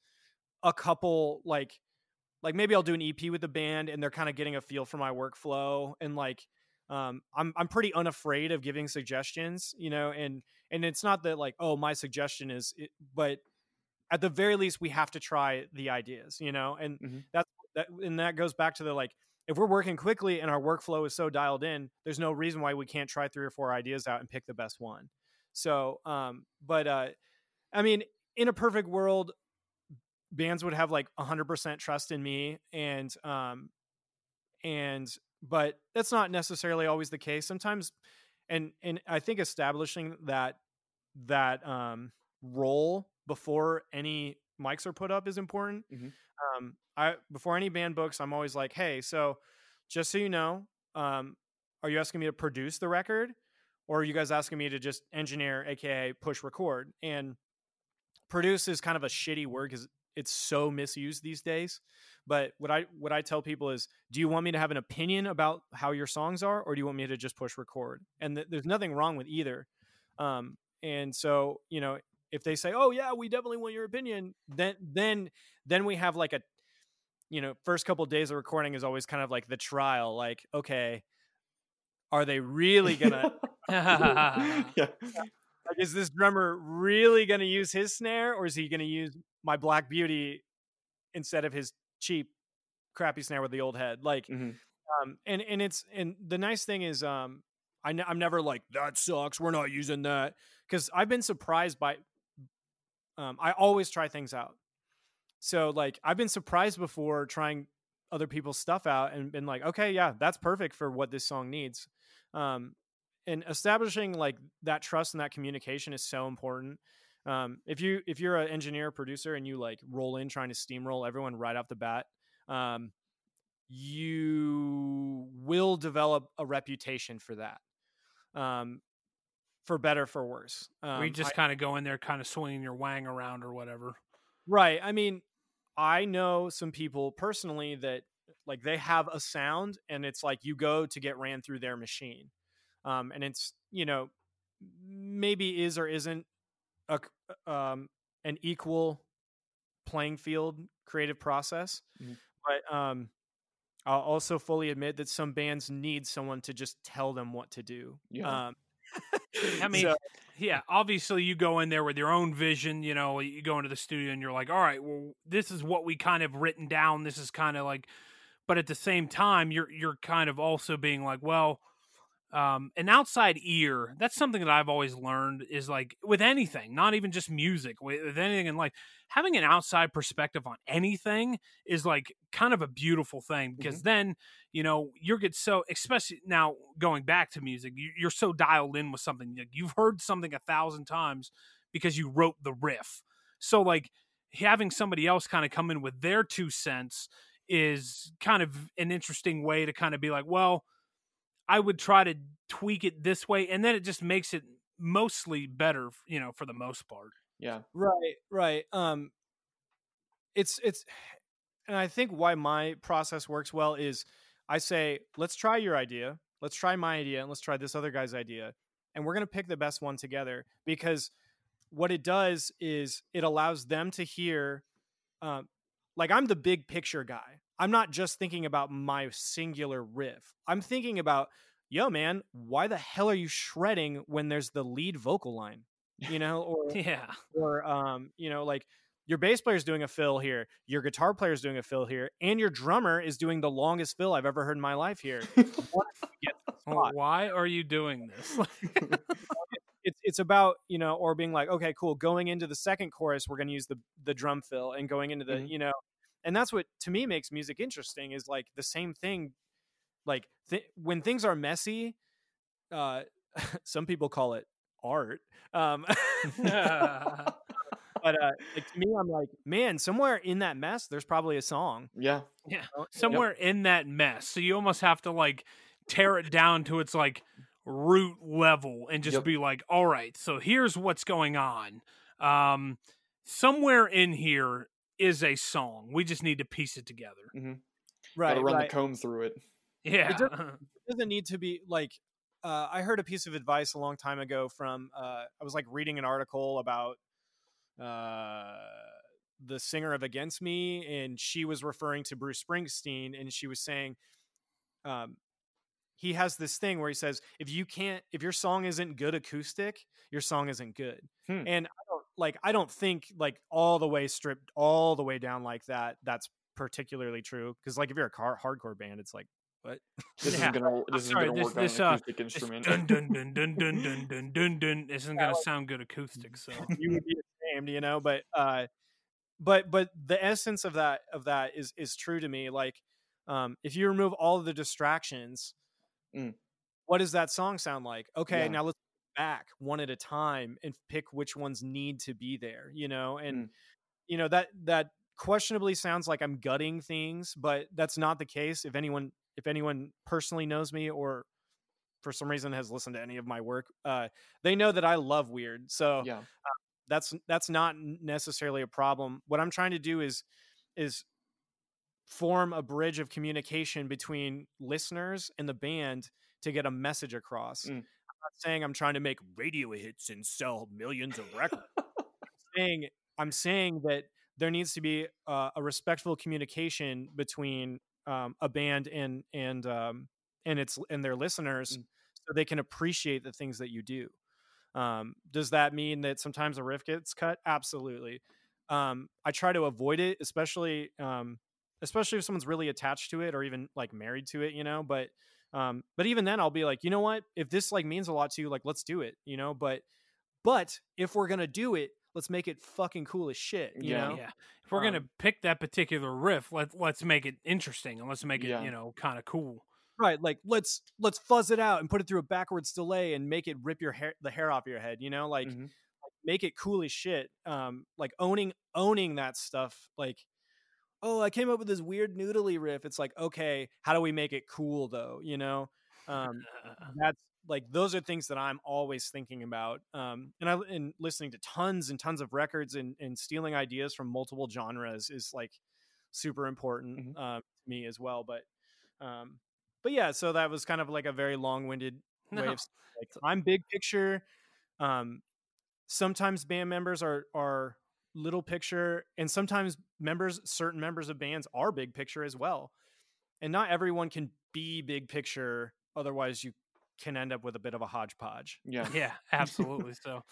a couple like like maybe I'll do an EP with the band and they're kind of getting a feel for my workflow and like um I'm I'm pretty unafraid of giving suggestions, you know, and and it's not that like oh my suggestion is it, but at the very least we have to try the ideas, you know, and Mhm. that's that and that goes back to the like if we're working quickly and our workflow is so dialed in, there's no reason why we can't try three or four ideas out and pick the best one. So, um, but uh, I mean, in a perfect world, bands would have like 100% trust in me, and um, and but that's not necessarily always the case. Sometimes, and and I think establishing that that um role before any mics are put up is important. Mhm. Um, I before any band books, I'm always like, hey, so just so you know, um, are you asking me to produce the record, or are you guys asking me to just engineer, aka push record? And produce is kind of a shitty word because it's so misused these days. But what I what I tell people is, do you want me to have an opinion about how your songs are, or do you want me to just push record? And th- there's nothing wrong with either. Um, and so you know, if they say, "Oh yeah, we definitely want your opinion," then then then we have like a you know, first couple days of recording is always kind of like the trial. Like, okay, are they really gonna? yeah. like, is this drummer really gonna use his snare, or is he gonna use my Black Beauty instead of his cheap, crappy snare with the old head? Like, Mhm. um, and and it's and the nice thing is, um, I n- I'm never like that sucks. We're not using that because I've been surprised by. Um, I always try things out. So like I've been surprised before trying other people's stuff out and been like, okay, yeah, that's perfect for what this song needs. Um, and establishing like that trust and that communication is so important. Um, if you if you're an engineer producer and you like roll in trying to steamroll everyone right off the bat, um, you will develop a reputation for that. Um, for better for worse. Um, I- just kind of go in there, kind of swinging your wang around or whatever. Right. I mean, I know some people personally that like they have a sound and it's like you go to get ran through their machine. Um, and it's, you know, maybe is or isn't a c- um, an equal playing field creative process. Mhm. But um, I'll also fully admit that some bands need someone to just tell them what to do. Yeah. Um, I mean, So- yeah, obviously you go in there with your own vision, you know, you go into the studio and you're like, all right, well, this is what we kind of written down. This is kind of like, but at the same time, you're, you're kind of also being like, well, um, an outside ear, that's something that I've always learned is like with anything, not even just music, with, with anything in life, having an outside perspective on anything is like kind of a beautiful thing because then, you know, you're get so, especially now going back to music, you, you're so dialed in with something. Like you've heard something a thousand times because you wrote the riff. So, like, having somebody else kind of come in with their two cents is kind of an interesting way to kind of be like, well, I would try to tweak it this way, and then it just makes it mostly better, you know, for the most part. Yeah. Right, right. Um it's it's and I think why my process works well is I say, let's try your idea, let's try my idea, and let's try this other guy's idea. And we're gonna pick the best one together because what it does is it allows them to hear um like I'm the big picture guy. I'm not just thinking about my singular riff. I'm thinking about, yo, man, why the hell are you shredding when there's the lead vocal line? You know, or Yeah. or um, you know, like your bass player's doing a fill here, your guitar player's doing a fill here, and your drummer is doing the longest fill I've ever heard in my life here. Why are you doing this? it's it's about you know, or being like, okay, cool, going into the second chorus, we're gonna use the the drum fill, and going into the Mhm. you know, and that's what to me makes music interesting is like the same thing, like th- when things are messy, uh, some people call it art. Um, but uh, like to me, I'm like, man, somewhere in that mess, there's probably a song. Yeah. yeah. know? Somewhere in that mess. So you almost have to like tear it down to its like root level and just Yep. be like, all right, so here's what's going on. Um, somewhere in here is a song. We just need to piece it together. Right, Gotta run right. the comb through it. Yeah. It doesn't need to be like. Uh, I heard a piece of advice a long time ago from. Uh, I was like reading an article about uh, the singer of Against Me, and she was referring to Bruce Springsteen, and she was saying, um, he has this thing where he says, if you can't, if your song isn't good acoustic, your song isn't good. Hmm. And I don't like. I don't think like all the way stripped, all the way down like that. That's particularly true because like if you're a car hardcore band, it's like what This Yeah. isn't gonna. This isn't gonna this- work on this, an uh, acoustic instrument. dun dun dun dun dun dun dun dun dun isn't gonna sound good acoustic. So you would be ashamed, you know. But uh, but but the essence of that of that is is true to me. Like, um, if you remove all of the distractions, Mm. what does that song sound like? Okay, Yeah. now let's back one at a time and pick which ones need to be there. You know, and Mm. you know that that questionably sounds like I'm gutting things, but that's not the case. If anyone if anyone personally knows me or for some reason has listened to any of my work, uh, they know that I love weird. So yeah. that's that's not necessarily a problem what i'm trying to do is is form a bridge of communication between listeners and the band to get a message across Mm. I'm not saying i'm trying to make radio hits and sell millions of records i'm saying i'm saying that there needs to be uh, a respectful communication between um, a band and and um, and its and their listeners Mm. so they can appreciate the things that you do um, does that mean that sometimes a riff gets cut? Absolutely. Um, I try to avoid it, especially um, especially if someone's really attached to it or even like married to it, you know. But um, but even then, I'll be like, you know what? If this like means a lot to you, like let's do it, you know. But but if we're gonna do it, let's make it fucking cool as shit, you Yeah. know. yeah, if we're gonna Um, pick that particular riff, let let's make it interesting and let's make it Yeah. you know kind of cool. right like let's let's fuzz it out and put it through a backwards delay and make it rip your hair the hair off your head you know like Mhm. make it cool as shit um like owning owning that stuff like oh i came up with this weird noodly riff it's like okay how do we make it cool though? you know? Um that's like those are things that i'm always thinking about um and i and listening to tons and tons of records and and stealing ideas from multiple genres is like super important Mhm. um to me as well but um but yeah so that was kind of like a very long-winded way of like i'm big picture um sometimes band members are are little picture and sometimes members certain members of bands are big picture as well and not everyone can be big picture otherwise you can end up with a bit of a hodgepodge. Yeah. Yeah, absolutely. so,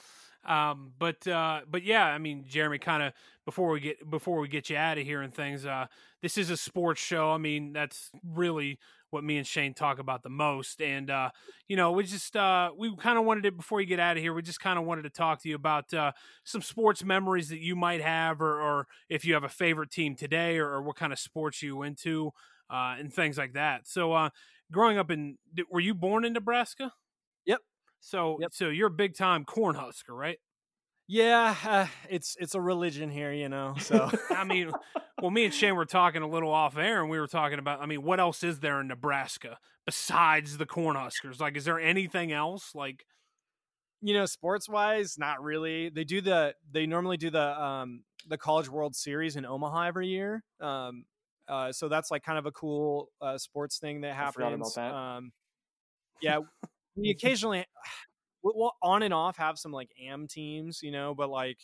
um, but uh, but yeah, I mean, Jeremy, kind of before we get before we get you out of here and things, uh, this is a sports show. I mean, that's really what me and Shane talk about the most. And uh, you know, we just uh, we kind of wanted to before you get out of here, we just kind of wanted to talk to you about uh, some sports memories that you might have, or, or if you have a favorite team today, or, or what kind of sports you into, uh, and things like that. So, uh, growing up in, were you born in Nebraska? Yep. So, Yep. so you're a big time Cornhusker, right? Yeah, uh, it's it's a religion here, you know. So I mean, well, me and Shane were talking a little off air, and we were talking about. I mean, what else is there in Nebraska besides the Cornhuskers? Like, is there anything else? Like, you know, sports wise, not really. They do the they normally do the um the College World Series in Omaha every year. Um, uh, so that's like kind of a cool uh, sports thing that happens. forgot about that. Um, yeah, we occasionally, we'll on and off have some like am teams, you know, but like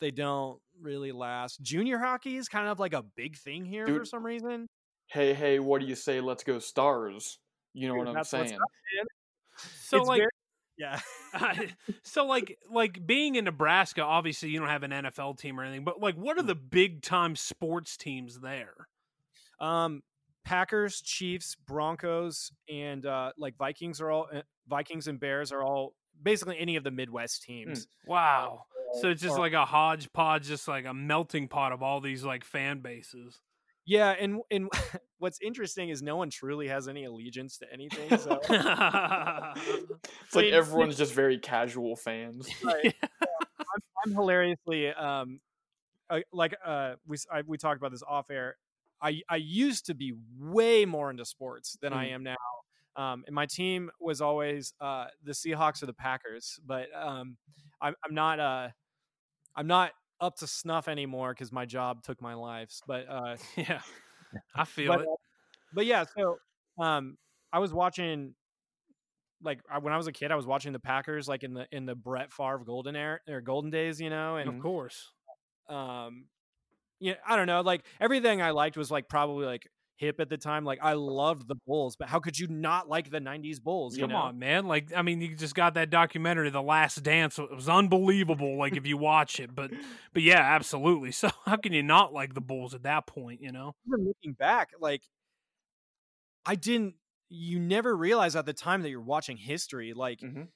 they don't really last. Junior hockey is kind of like a big thing here for some reason. Hey, hey, what do you say? Let's go stars. You know Dude, what I'm saying? up, so It's like, very- yeah. so like, like being in Nebraska, obviously you don't have an NFL team or anything, but like, what are the big time sports teams there? Um, Packers, Chiefs, Broncos, and uh, like Vikings are all uh, Vikings and Bears are all basically any of the Midwest teams. Wow. So it's just Or- like a hodgepodge, just like a melting pot of all these like fan bases. Yeah, and and what's interesting is no one truly has any allegiance to anything. So It's like everyone's just very casual fans. Right. I'm, I'm hilariously um, uh, like uh, we I, we talked about this off air. I I used to be way more into sports than I Mm. am now. Um, and my team was always uh, the Seahawks or the Packers, but um, I'm I'm not uh, I'm not up to snuff anymore because my job took my life. But uh, yeah, I feel but, it. uh, but yeah, so um, I was watching like I- when I was a kid, I was watching the Packers like in the in the Brett Favre golden era or golden days, you know, and Of course. um, yeah, I don't know, like everything I liked was like probably like hip at the time. Like I loved the Bulls, but how could you not like the '90s Bulls? You Come know? on, man. Like, I mean, you just got that documentary, The Last Dance. It was unbelievable. Like, if you watch it, but, but yeah, absolutely. So, how can you not like the Bulls at that point? You know? even looking back, like I didn't. You never realize at the time that you're watching history. Like Mhm.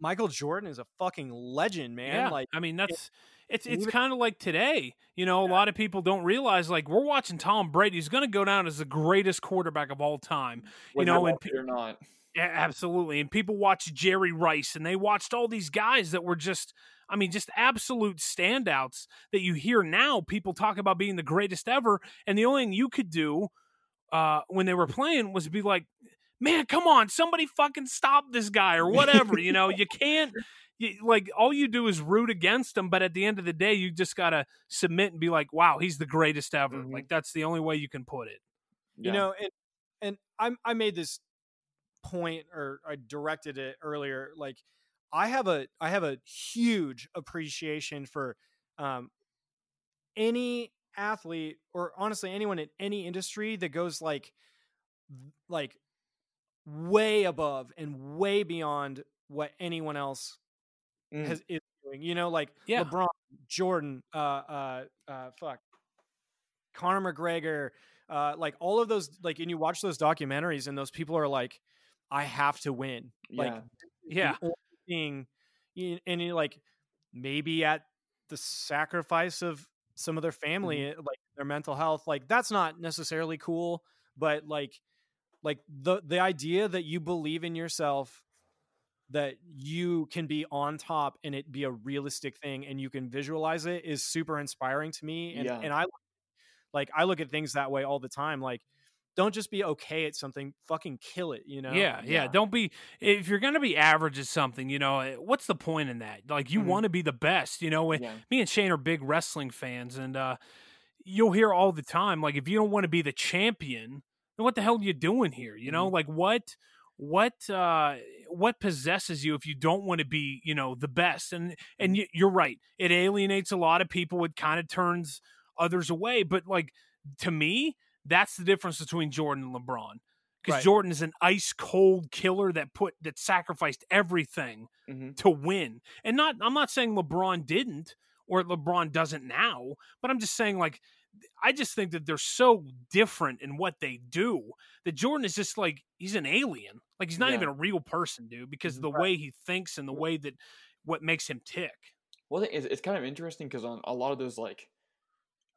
Michael Jordan is a fucking legend, man. yeah. Like I mean, that's it's it's kind of like today. You know, a lot of people don't realize like we're watching Tom Brady. He's going to go down as the greatest quarterback of all time. Whether know, and like it or not. Yeah, absolutely. And people watch Jerry Rice and they watched all these guys that were just, I mean, just absolute standouts that you hear now. People talk about being the greatest ever. And the only thing you could do uh, when they were playing was be like, man, come on, somebody fucking stop this guy or whatever. you know, you can't. You, like all you do is root against him, but at the end of the day, you just gotta submit and be like, "Wow, he's the greatest ever." Mhm. Like that's the only way you can put it. you Yeah. know and and i i made this point or i directed it earlier like i have a i have a huge appreciation for um any athlete or honestly anyone in any industry that goes like like way above and way beyond what anyone else Mm. has is doing you know like Yeah. lebron jordan uh uh uh fuck Conor McGregor, uh, like all of those, like, and you watch those documentaries, and those people are like, I have to win. Like, yeah. Yeah, thing, and you're like, maybe at the sacrifice of some of their family, Mm-hmm. like their mental health, like that's not necessarily cool, but like, like the the idea that you believe in yourself that you can be on top and it be a realistic thing and you can visualize it is super inspiring to me and Yeah. and I like I look at things that way all the time like don't just be okay at something fucking kill it you know Yeah, yeah, Yeah. Don't be if you're gonna be average at something. You know, eh, what's the point in that? Like, you Mhm. want to be the best. You know, Yeah. me and Shane are big wrestling fans, and uh, you'll hear all the time, like, if you don't want to be the champion, what the hell are you doing here? You know, like what what uh what possesses you if you don't want to be you know the best and and y- you're right it alienates a lot of people it kind of turns others away but like to me that's the difference between jordan and lebron because Right. Jordan is an ice cold killer that put that sacrificed everything hmm to win. And not I'm not saying LeBron didn't or LeBron doesn't now, but I'm just saying like I just think that they're so different in what they do that Jordan is just like he's an alien. Like he's not Yeah. even a real person, dude, because of the way he thinks and the way that what makes him tick. Well, it's, it's kind of interesting because on a lot of those, like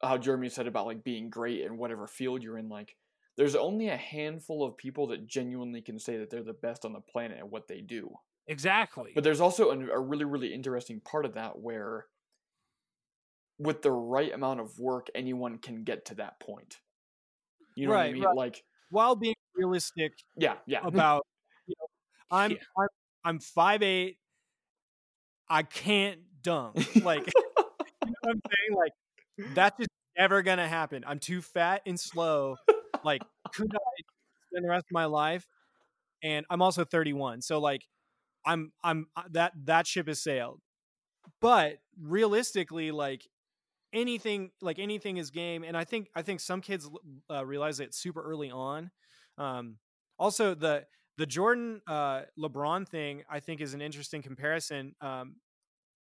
how Jeremy said about like being great in whatever field you're in, like there's only a handful of people that genuinely can say that they're the best on the planet at what they do. Exactly. But there's also an, a really, really interesting part of that where, with the right amount of work, anyone can get to that point. You know what I mean? right. Like, While being realistic yeah, yeah. about you know, I'm Yeah. I'm I'm five eight. I can't dunk. Like you know what I'm saying? Like that's just never gonna happen. I'm too fat and slow. Like could I spend the rest of my life? And I'm also 31, so like I'm I'm uh, that that ship has sailed. But realistically, like anything like anything is game, and I think I think some kids uh, realize it super early on. Um, also the the Jordan uh, LeBron thing I think is an interesting comparison um,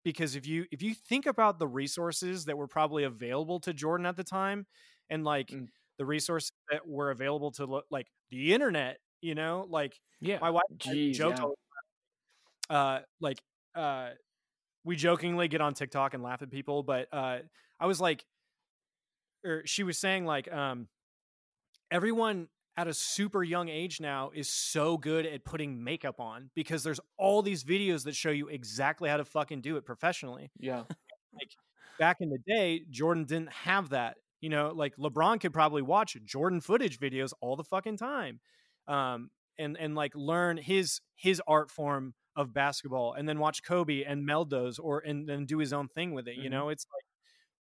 because if you if you think about the resources that were probably available to Jordan at the time and like Mm. the resources that were available to like the internet, you know, like yeah. my wife Jeez, joked yeah. all the time. uh like uh we jokingly get on TikTok and laugh at people, but uh I was like or she was saying like um everyone at a super young age now is so good at putting makeup on because there's all these videos that show you exactly how to fucking do it professionally. yeah. Like back in the day, Jordan didn't have that. You know, like LeBron could probably watch Jordan footage videos all the fucking time. Um and and like learn his his art form of basketball and then watch Kobe and meld those or and then do his own thing with it. You Mhm. know, it's like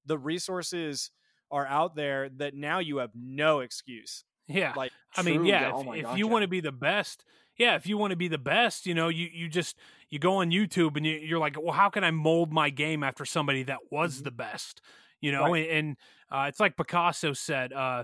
the resources are out there that now you have no excuse. yeah. Like I mean, True, yeah, yeah, if, oh if gosh, you yeah. want to be the best, yeah, if you want to be the best, you know, you, you just you go on YouTube and you, you're like, well, how can I mold my game after somebody that was Mhm. the best? You know, and, and uh, it's like Picasso said, uh,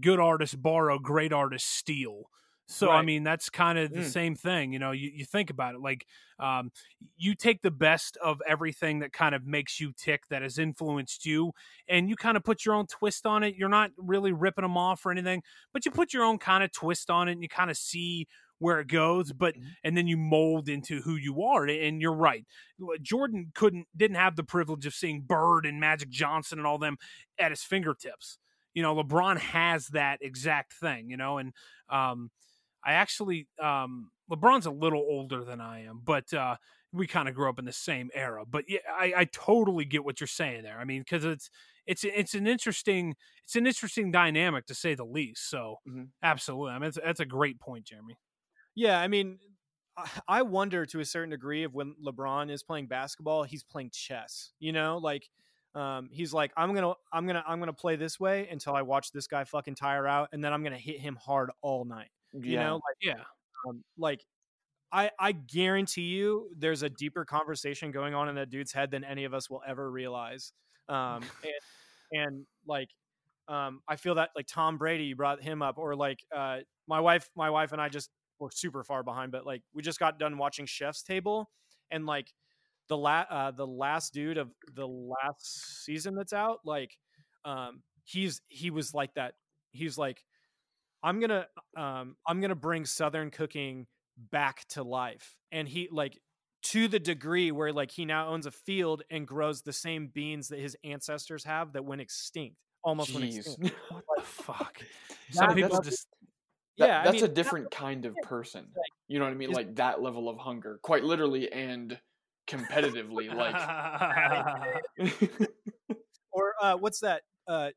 good artists borrow, great artists steal. So I mean, that's kind of the Mm. same thing. You know, you, you think about it, like um, you take the best of everything that kind of makes you tick, that has influenced you, and you kind of put your own twist on it. You're not really ripping them off or anything, but you put your own kind of twist on it, and you kind of see where it goes. But Mhm. and then you mold into who you are. And you're right, Jordan couldn't didn't have the privilege of seeing Bird and Magic Johnson and all them at his fingertips. You know, LeBron has that exact thing. You know, and um, I actually um, LeBron's a little older than I am, but uh, we kind of grew up in the same era. But yeah, I, I totally get what you're saying there. I mean, because it's it's it's an interesting it's an interesting dynamic to say the least. So Mhm. absolutely, I mean, that's, that's a great point, Jeremy. Yeah, I mean, I- I wonder to a certain degree of when LeBron is playing basketball, he's playing chess. You know, like um, he's like, I'm gonna, I'm gonna, I'm gonna play this way until I watch this guy fucking tire out, and then I'm gonna hit him hard all night. You Yeah. know, like, Yeah, um, like I, I guarantee you, there's a deeper conversation going on in that dude's head than any of us will ever realize. Um, and and like, um, I feel that like Tom Brady, you brought him up, or like uh, my wife, my wife and I just were super far behind, but like we just got done watching Chef's Table, and like the la- uh, the last dude of the last season that's out, like, um, he's he was like that. He's like, I'm gonna um I'm gonna bring Southern cooking back to life, and he like to the degree where like he now owns a field and grows the same beans that his ancestors have that went extinct, almost went Jeez. extinct. what the fuck? Some That- people just That- yeah, I that's mean, a different kind of person. You know what I mean? Like that level of hunger, quite literally and competitively. Like, Or uh, what's that? Uh,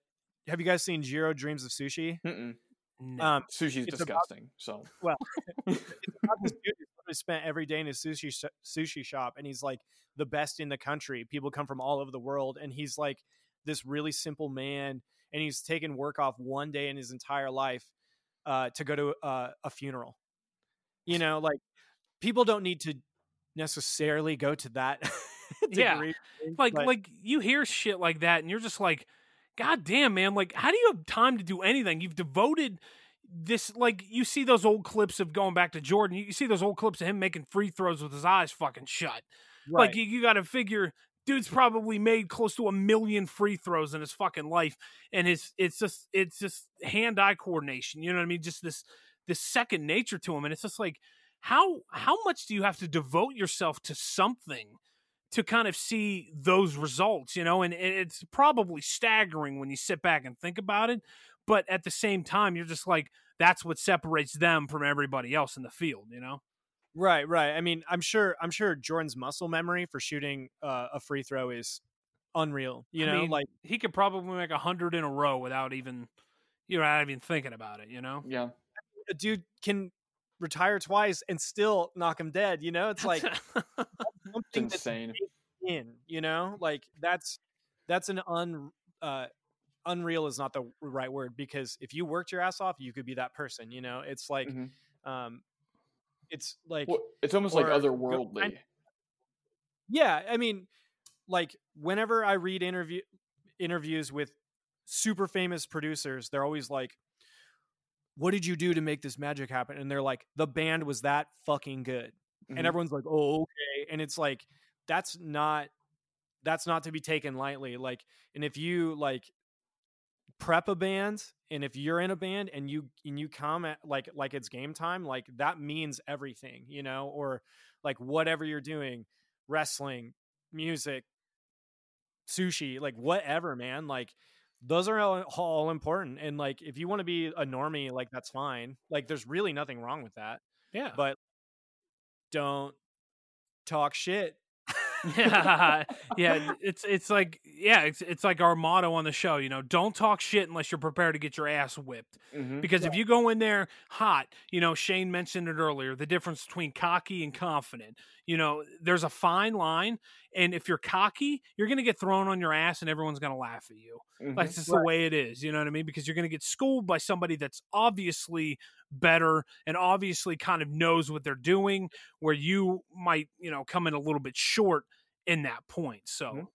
have you guys seen Jiro Dreams of Sushi? mm-mm. No. Um, sushi's It's about- disgusting. So it's about this dude who's literally spent every day in a sushi sh- sushi shop, and he's like the best in the country. People come from all over the world, and he's like this really simple man, and he's taken work off one day in his entire life uh, to go to uh, a funeral. You know, like people don't need to necessarily go to that. Yeah. degree, like but- like you hear shit like that and you're just like god damn man like how do you have time to do anything you've devoted this like you see those old clips of going back to Jordan. You see those old clips of him making free throws with his eyes fucking shut. Right. Like you, you got to figure, dude's probably made close to a million free throws in his fucking life, and it's it's just it's just hand eye coordination. You know what I mean? Just this this second nature to him, and it's just like how how much do you have to devote yourself to something to kind of see those results? You know, and, and it's probably staggering when you sit back and think about it. But at the same time, you're just like that's what separates them from everybody else in the field. You know. Right, right. I mean, I'm sure I'm sure Jordan's muscle memory for shooting uh, a free throw is unreal. You I know, mean, like he could probably make a hundred in a row without even you know not even thinking about it. You know. Yeah. a dude can retire twice and still knock him dead. You know, it's like It's something insane. in. You know, like that's that's an un uh, unreal is not the right word because if you worked your ass off, you could be that person. You know, it's like Mhm. um, it's like Well, it's almost like otherworldly. find- yeah i mean like whenever i read interview interviews with super famous producers they're always like what did you do to make this magic happen and they're like the band was that fucking good Mhm. and everyone's like oh okay and it's like that's not that's not to be taken lightly like and if you like prep a band and if you're in a band and you and you come at like like it's game time like that means everything you know or like whatever you're doing wrestling music sushi like whatever man like those are all, all important and like if you want to be a normie like that's fine like there's really nothing wrong with that Yeah. but don't talk shit yeah, yeah. It's it's like yeah, it's it's like our motto on the show. You know, don't talk shit unless you're prepared to get your ass whipped. Mhm. Because if you go in there hot, you know, Shane mentioned it earlier, the difference between cocky and confident. You know, there's a fine line, and if you're cocky, you're going to get thrown on your ass, and everyone's going to laugh at you. Mhm. Like it's just the way it is. You know what I mean? Because you're going to get schooled by somebody that's obviously better and obviously kind of knows what they're doing, where you might, you know, come in a little bit short in that point. So Mhm.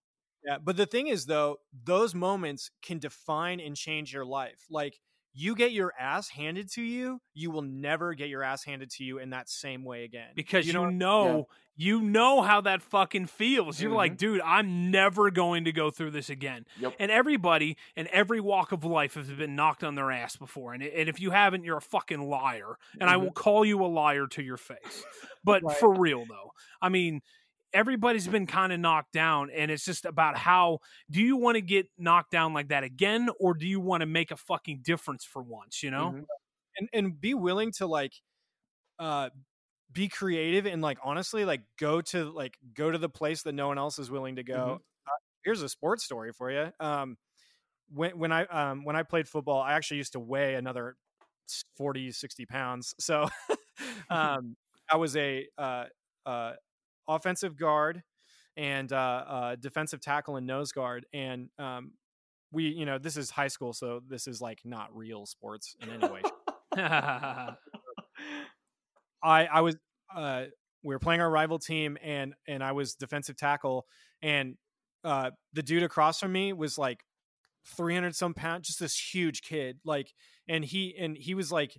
Yeah, but the thing is though, those moments can define and change your life. Like you get your ass handed to you, you will never get your ass handed to you in that same way again. because you know know, what- you know, how that fucking feels. You're like, Mhm. dude, I'm never going to go through this again. Yep. And everybody in every walk of life has been knocked on their ass before. And, and if you haven't, you're a fucking liar. And I will call you a liar to your face. But Right. for real though, I mean, everybody's been kind of knocked down and it's just about how do you want to get knocked down like that again or do you want to make a fucking difference for once, you know? Mhm. and and be willing to like uh be creative and like honestly like go to like go to the place that no one else is willing to go Mhm. uh, here's a sports story for you um when when i um when i played football i actually used to weigh another s- 40 60 pounds so um i was a uh uh offensive guard and uh, uh defensive tackle and nose guard and um we you know this is high school so this is like not real sports in any way. I I was uh we were playing our rival team and and I was defensive tackle and uh the dude across from me was like 300 some pounds just this huge kid like and he and he was like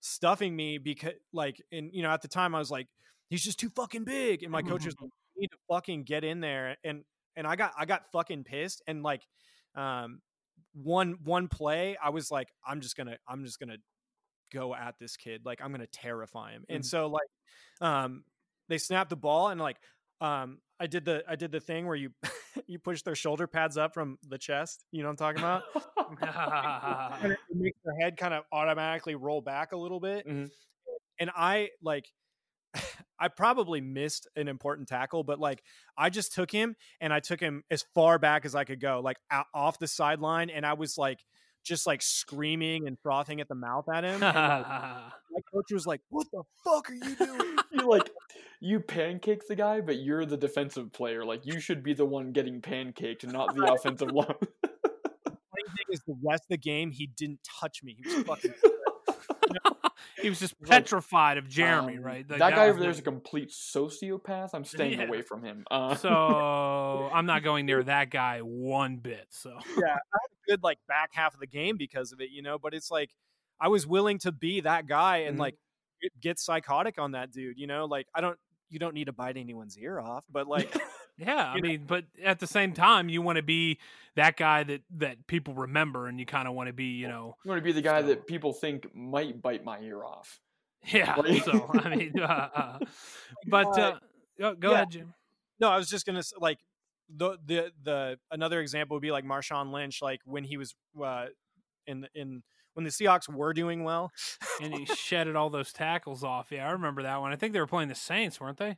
stuffing me because like and you know at the time I was like he's just too fucking big. And my coach was like you need to fucking get in there. And and I got I got fucking pissed. And like um one one play I was like I'm just going to I'm just going to go at this kid. Like i'm gonna terrify him. And Mhm. so like um they snapped the ball and like um i did the i did the thing where you you push their shoulder pads up from the chest. You know what i'm talking about? And it makes their head kind of automatically roll back a little bit. Mhm. and i like i probably missed an important tackle but like i just took him and i took him as far back as i could go like out, off the sideline and i was like just like screaming and frothing at the mouth at him and, like, my coach was like, "What the fuck are you doing?" you like you pancake the guy, but you're the defensive player. Like you should be the one getting pancaked, and not the offensive line. Funny thing is, the rest of the game, he didn't touch me. He was fucking. He was just Like, petrified of Jeremy, Um, right? that Like, guy over there is a complete sociopath. I'm staying Yeah. away from him. Uh, so I'm not going near that guy one bit. So yeah, I had a good like back half of the game because of it, you know. But it's like, I was willing to be that guy and Mhm. like get psychotic on that dude. You know, like I don't. You don't need to bite anyone's ear off, but like Yeah, I You know? mean, but at the same time, you want to be that guy that that people remember, and you kind of want to be, you know, I'm going to be the guy So- that people think might bite my ear off. yeah. Like- So I mean, uh, uh, but uh, Uh, go, go yeah. ahead, Jim. No, I was just gonna s- like the the the another example would be like Marshawn Lynch, like when he was uh, in in when the Seahawks were doing well. And he shedded all those tackles off. Yeah, I remember that one. I think they were playing the Saints, weren't they?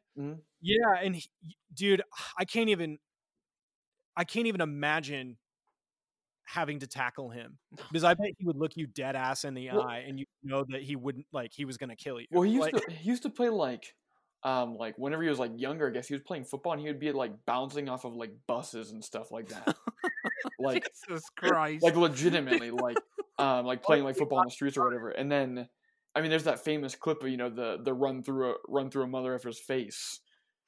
Yeah, and he, dude, I can't even I can't even imagine having to tackle him because I bet he would look you dead ass in the Well- eye and you know that he wouldn't like he was gonna kill you. Well, he used Like- to he used to play like um like whenever he was like younger, I guess he was playing football and he would be like bouncing off of like buses and stuff like that. like Jesus Christ! like legitimately like um like playing like football on the streets or whatever. And then I mean there's that famous clip of you know the the run through a run through a mother effer's face.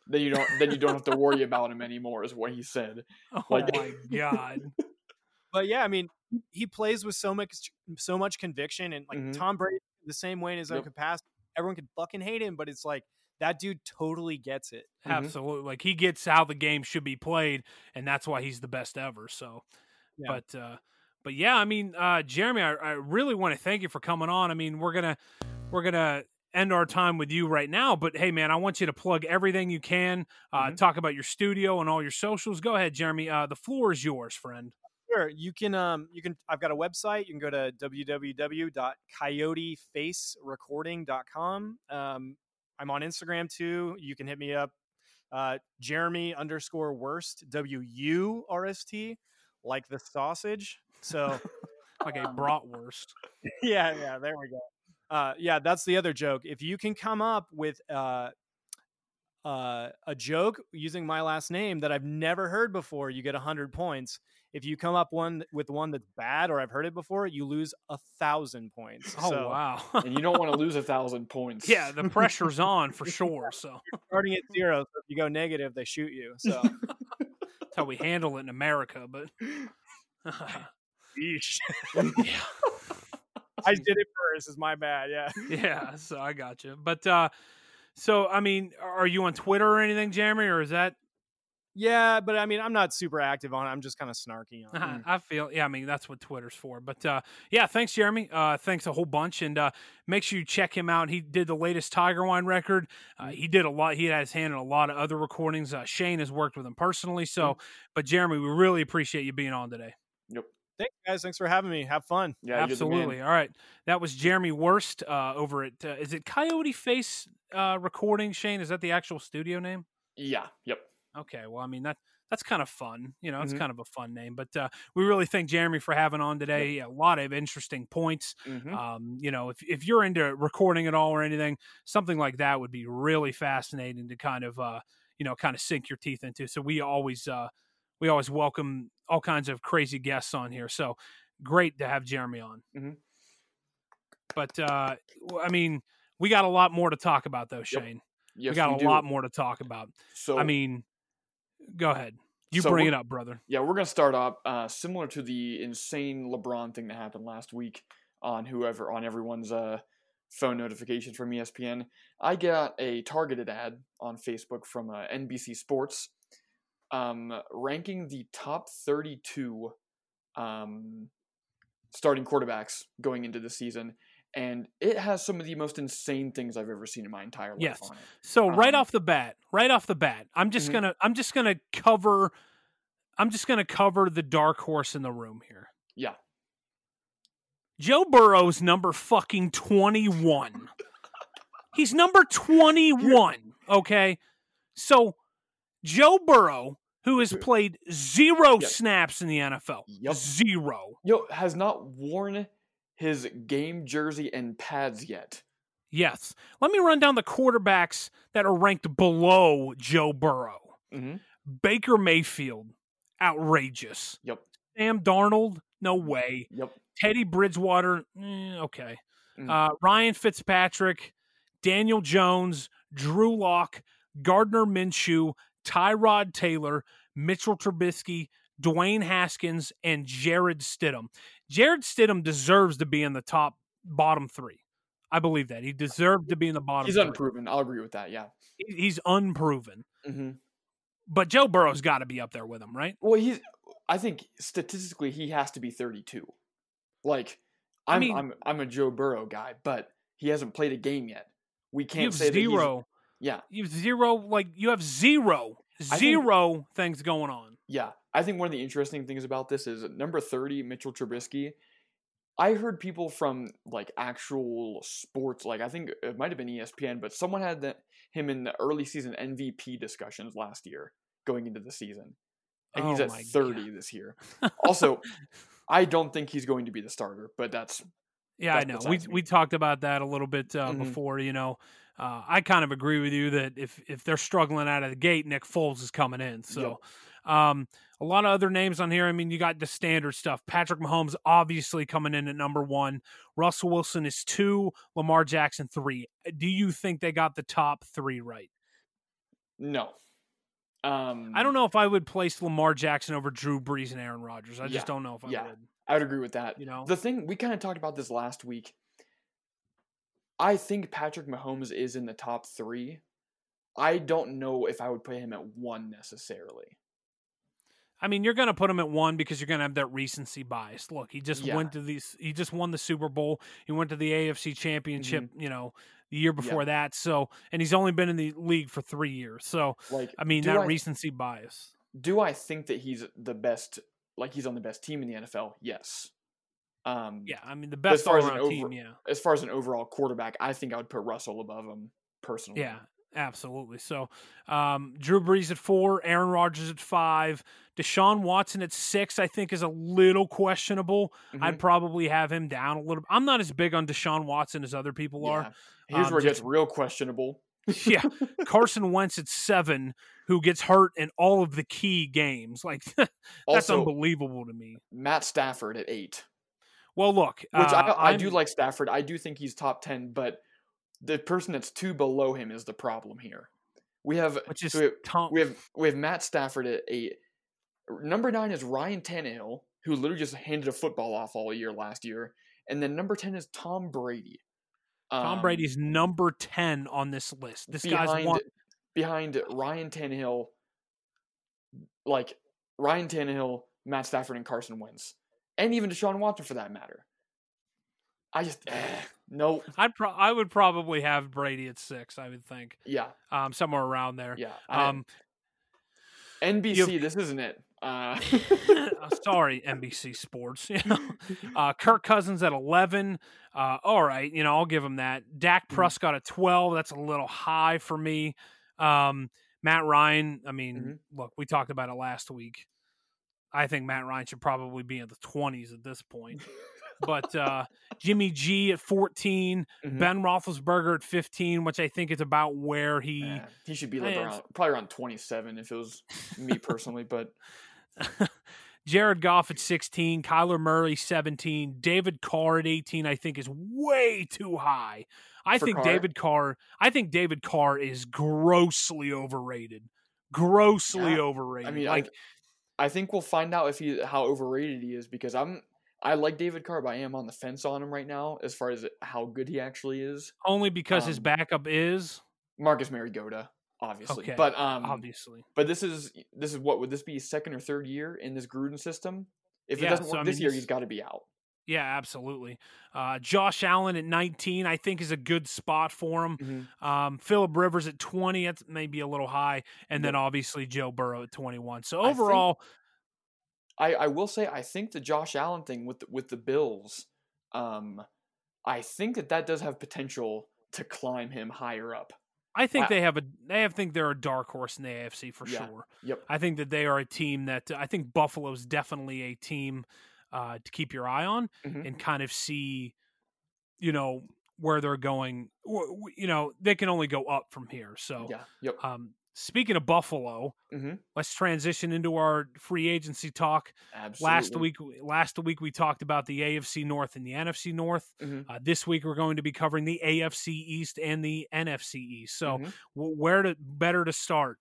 Then you don't then you don't have to worry about him anymore is what he said. oh like- my God! but yeah, I mean, he- he plays with so much so much conviction, and like Mhm. Tom Brady, the same way in his own Yep. capacity. Everyone could fucking hate him, but it's like that dude totally gets it. Absolutely. Like he gets how the game should be played, and that's why he's the best ever. So, Yeah. but uh, but yeah, I mean, uh, Jeremy, I, I really want to thank you for coming on. I mean, we're gonna we're gonna end our time with you right now, but hey, man, I want you to plug everything you can. Uh, Mhm. Talk about your studio and all your socials. Go ahead, Jeremy. Uh, the floor is yours, friend. Sure, you can. Um, you can. I've got a website. You can go to www.coyotefacerecording.com. Um, I'm on Instagram too. You can hit me up. Uh, Jeremy underscore Wurst W U R S T, like the sausage. So Like a bratwurst. yeah, yeah, there we go. Uh, yeah, that's the other joke. If you can come up with uh, uh, a joke using my last name that I've never heard before, you get hundred points. If you come up one with one that's bad or I've heard it before, you lose a thousand points. Oh so wow. And you don't want to lose a thousand points. yeah, the pressure's on for sure. So starting at zero, so if you go negative, they shoot you. So that's how we handle it in America. But Yeesh. yeah. I did it first. Is my bad. Yeah. yeah, so I got you. But uh so I mean, are you on Twitter or anything, Jeremy, or is that Yeah, but I mean, I'm not super active on it. I'm just kind of snarky on it. I feel yeah, I mean that's what Twitter's for. But uh yeah, thanks Jeremy. Uh thanks a whole bunch and uh make sure you check him out. He did the latest Tiger Wine record. Uh, he did a lot he had his hand in a lot of other recordings. Uh Shane has worked with him personally. So but Jeremy, we really appreciate you being on today. Thanks, guys. Thanks for having me. Have fun. Yeah, you're the man. Absolutely. All right. That was Jeremy Wurst uh over at uh, is it Coyote Face uh recording, Shane? Is that the actual studio name? Yeah. Yep. Okay, well, I mean that that's kind of fun. You know, it's Mhm. kind of a fun name. But uh, we really thank Jeremy for having on today. A lot of interesting points. hmm Um, you know, if if you're into recording at all or anything, something like that would be really fascinating to kind of uh, you know, kind of sink your teeth into. So we always uh, we always welcome all kinds of crazy guests on here. So great to have Jeremy on. Mhm. But uh, I mean, we got a lot more to talk about though, Shane. Yes, we got a do. lot more to talk about. So I mean, go ahead. You So bring it up, brother. Yeah, we're gonna start off uh, similar to the insane LeBron thing that happened last week on whoever on everyone's uh, phone notifications from ESPN. I got a targeted ad on Facebook from uh, NBC Sports, um, ranking the top 32 um, starting quarterbacks going into the season, and it has some of the most insane things I've ever seen in my entire life Yes. So right Um, off the bat, right off the bat, I'm just Mhm. gonna I'm just gonna cover I'm just gonna cover the dark horse in the room here. Yeah. Joe Burrow's number fucking 21. He's number 21, okay? So Joe Burrow, who has played zero Yep. snaps in the NFL. Yep. Zero. Yo, has not worn his game jersey and pads yet. Yes. Let me run down the quarterbacks that are ranked below Joe Burrow. Mm-hmm. Baker Mayfield, outrageous. Yep. Sam Darnold, no way. Yep. Teddy Bridgewater, eh, okay. Mm. Uh, Ryan Fitzpatrick, Daniel Jones, Drew Lock, Gardner Minshew, Tyrod Taylor, Mitchell Trubisky, Dwayne Haskins, and Jarrett Stidham. Jarrett Stidham deserves to be in the top bottom three. I believe that he deserved to be in the bottom. He's three. unproven. I'll agree with that. Yeah. He's unproven, hmm but Joe Burrow's got to be up there with him, right? Well, he's. I think statistically he has to be 32. Like, I I'm mean- I'm I'm a Joe Burrow guy, but he hasn't played a game yet. We can't say that he's- zero. Yeah, You have zero. Like you have zero zero think- things going on. yeah. I think one of the interesting things about this is number 30, Mitchell Trubisky. I heard people from like actual sports, like I think it might have been ESPN, but someone had the, him in the early season MVP discussions last year going into the season. And he's Oh at 30 God. this year. Also, I don't think he's going to be the starter, but that's Yeah, I know. We me. we talked about that a little bit uh, Mhm. before. You know, uh, I kind of agree with you that if if they're struggling out of the gate, Nick Foles is coming in. So, um, a lot of other names on here. I mean, you got the standard stuff. Patrick Mahomes obviously coming in at number one. Russell Wilson is two. Lamar Jackson three. Do you think they got the top three right? no. Um, I don't know if I would place Lamar Jackson over Drew Brees and Aaron Rodgers. I just don't know if I yeah. would. I would agree with that. You know, The thing we kind of talked about this last week. I think Patrick Mahomes is in the top three. I don't know if I would put him at one necessarily. I mean, you're going to put him at one because you're going to have that recency bias. Look, he just Yeah. went to these. He just won the Super Bowl. He went to the AFC Championship. Mm-hmm. You know, the year before that. So, and he's only been in the league for three years. So, Like, I mean, that I, recency bias. do I think that he's the best? Like he's on the best team in the NFL? Yes. Um, Yeah, I mean, the best far as an around team. Yeah, As far as an overall quarterback, I think I would put Russell above him personally. yeah, absolutely. So, um, Drew Brees at four, Aaron Rodgers at five, Deshaun Watson at six. I think is a little questionable. Mhm. I'd probably have him down a little. I'm not as big on Deshaun Watson as other people are. Here's Um, where it gets real questionable. yeah, Carson Wentz at seven, who gets hurt in all of the key games. Like that's Also, unbelievable to me. Matt Stafford at eight. Well, look, which uh, I, I do like Stafford. I do think he's top ten, but the person that's two below him is the problem here. We have which is so we, have, Tom. we have we have Matt Stafford at eight. Number nine is Ryan Tannehill, who literally just handed a football off all year last year, and then number ten is Tom Brady. Tom Um, Brady's number ten on this list. This guy's behind behind Ryan Tannehill, like Ryan Tannehill, Matt Stafford, and Carson Wentz, and even Deshaun Watson for that matter. I just eh, no, I'd pro- I would probably have Brady at six. I would think yeah, um, somewhere around there. yeah. I- Um, NBC, this isn't it. Uh, uh, sorry, NBC Sports. You know, uh, Kirk Cousins at eleven. Uh, all right, you know I'll give him that. Dak Mhm. Prescott at twelve. That's a little high for me. Um, Matt Ryan. I mean, Mhm. look, we talked about it last week. I think Matt Ryan should probably be in the twenties at this point. but uh, Jimmy G at 14, Mhm. Ben Roethlisberger at 15, which I think is about where he. eh, he should be like around, probably around twenty-seven if it was me personally. But Jared Goff at 16, Kyler Murray 17, David Carr at 18, I think is way too high. I For think Carr? David Carr, I think David Carr is grossly overrated. Grossly Yeah. overrated. I mean, like I, I think we'll find out if he how overrated he is because I'm I like David Carr, but I am on the fence on him right now as far as how good he actually is. only because his um, backup is Marcus Mariota, obviously, Okay, but um, obviously. but this is this is what would this be second or third year in this Gruden system? If it doesn't so, work I this year, he's got to be out. Yeah, absolutely. Uh, Josh Allen at 19, I think is a good spot for him. Mhm. Um, Philip Rivers at 20, that's maybe a little high, and then obviously Joe Burrow at 21. So I think- overall, I, I will say I think the Josh Allen thing with the, with the Bills, um, I think that that does have potential to climb him higher up. I think I- they have a they have think they're a dark horse in the AFC for Yeah. sure. Yep. I think that they are a team that I think Buffalo's definitely a team uh, to keep your eye on Mhm. and kind of see, you know, where they're going. You know, they can only go up from here. So, Yeah. Yep. um, speaking of Buffalo, hmm let's transition into our free agency talk. Absolutely. Last week, last week we talked about the AFC North and the NFC North. Mhm. Uh, this week we're going to be covering the AFC East and the NFC East. So, Mhm. w- where to better to start?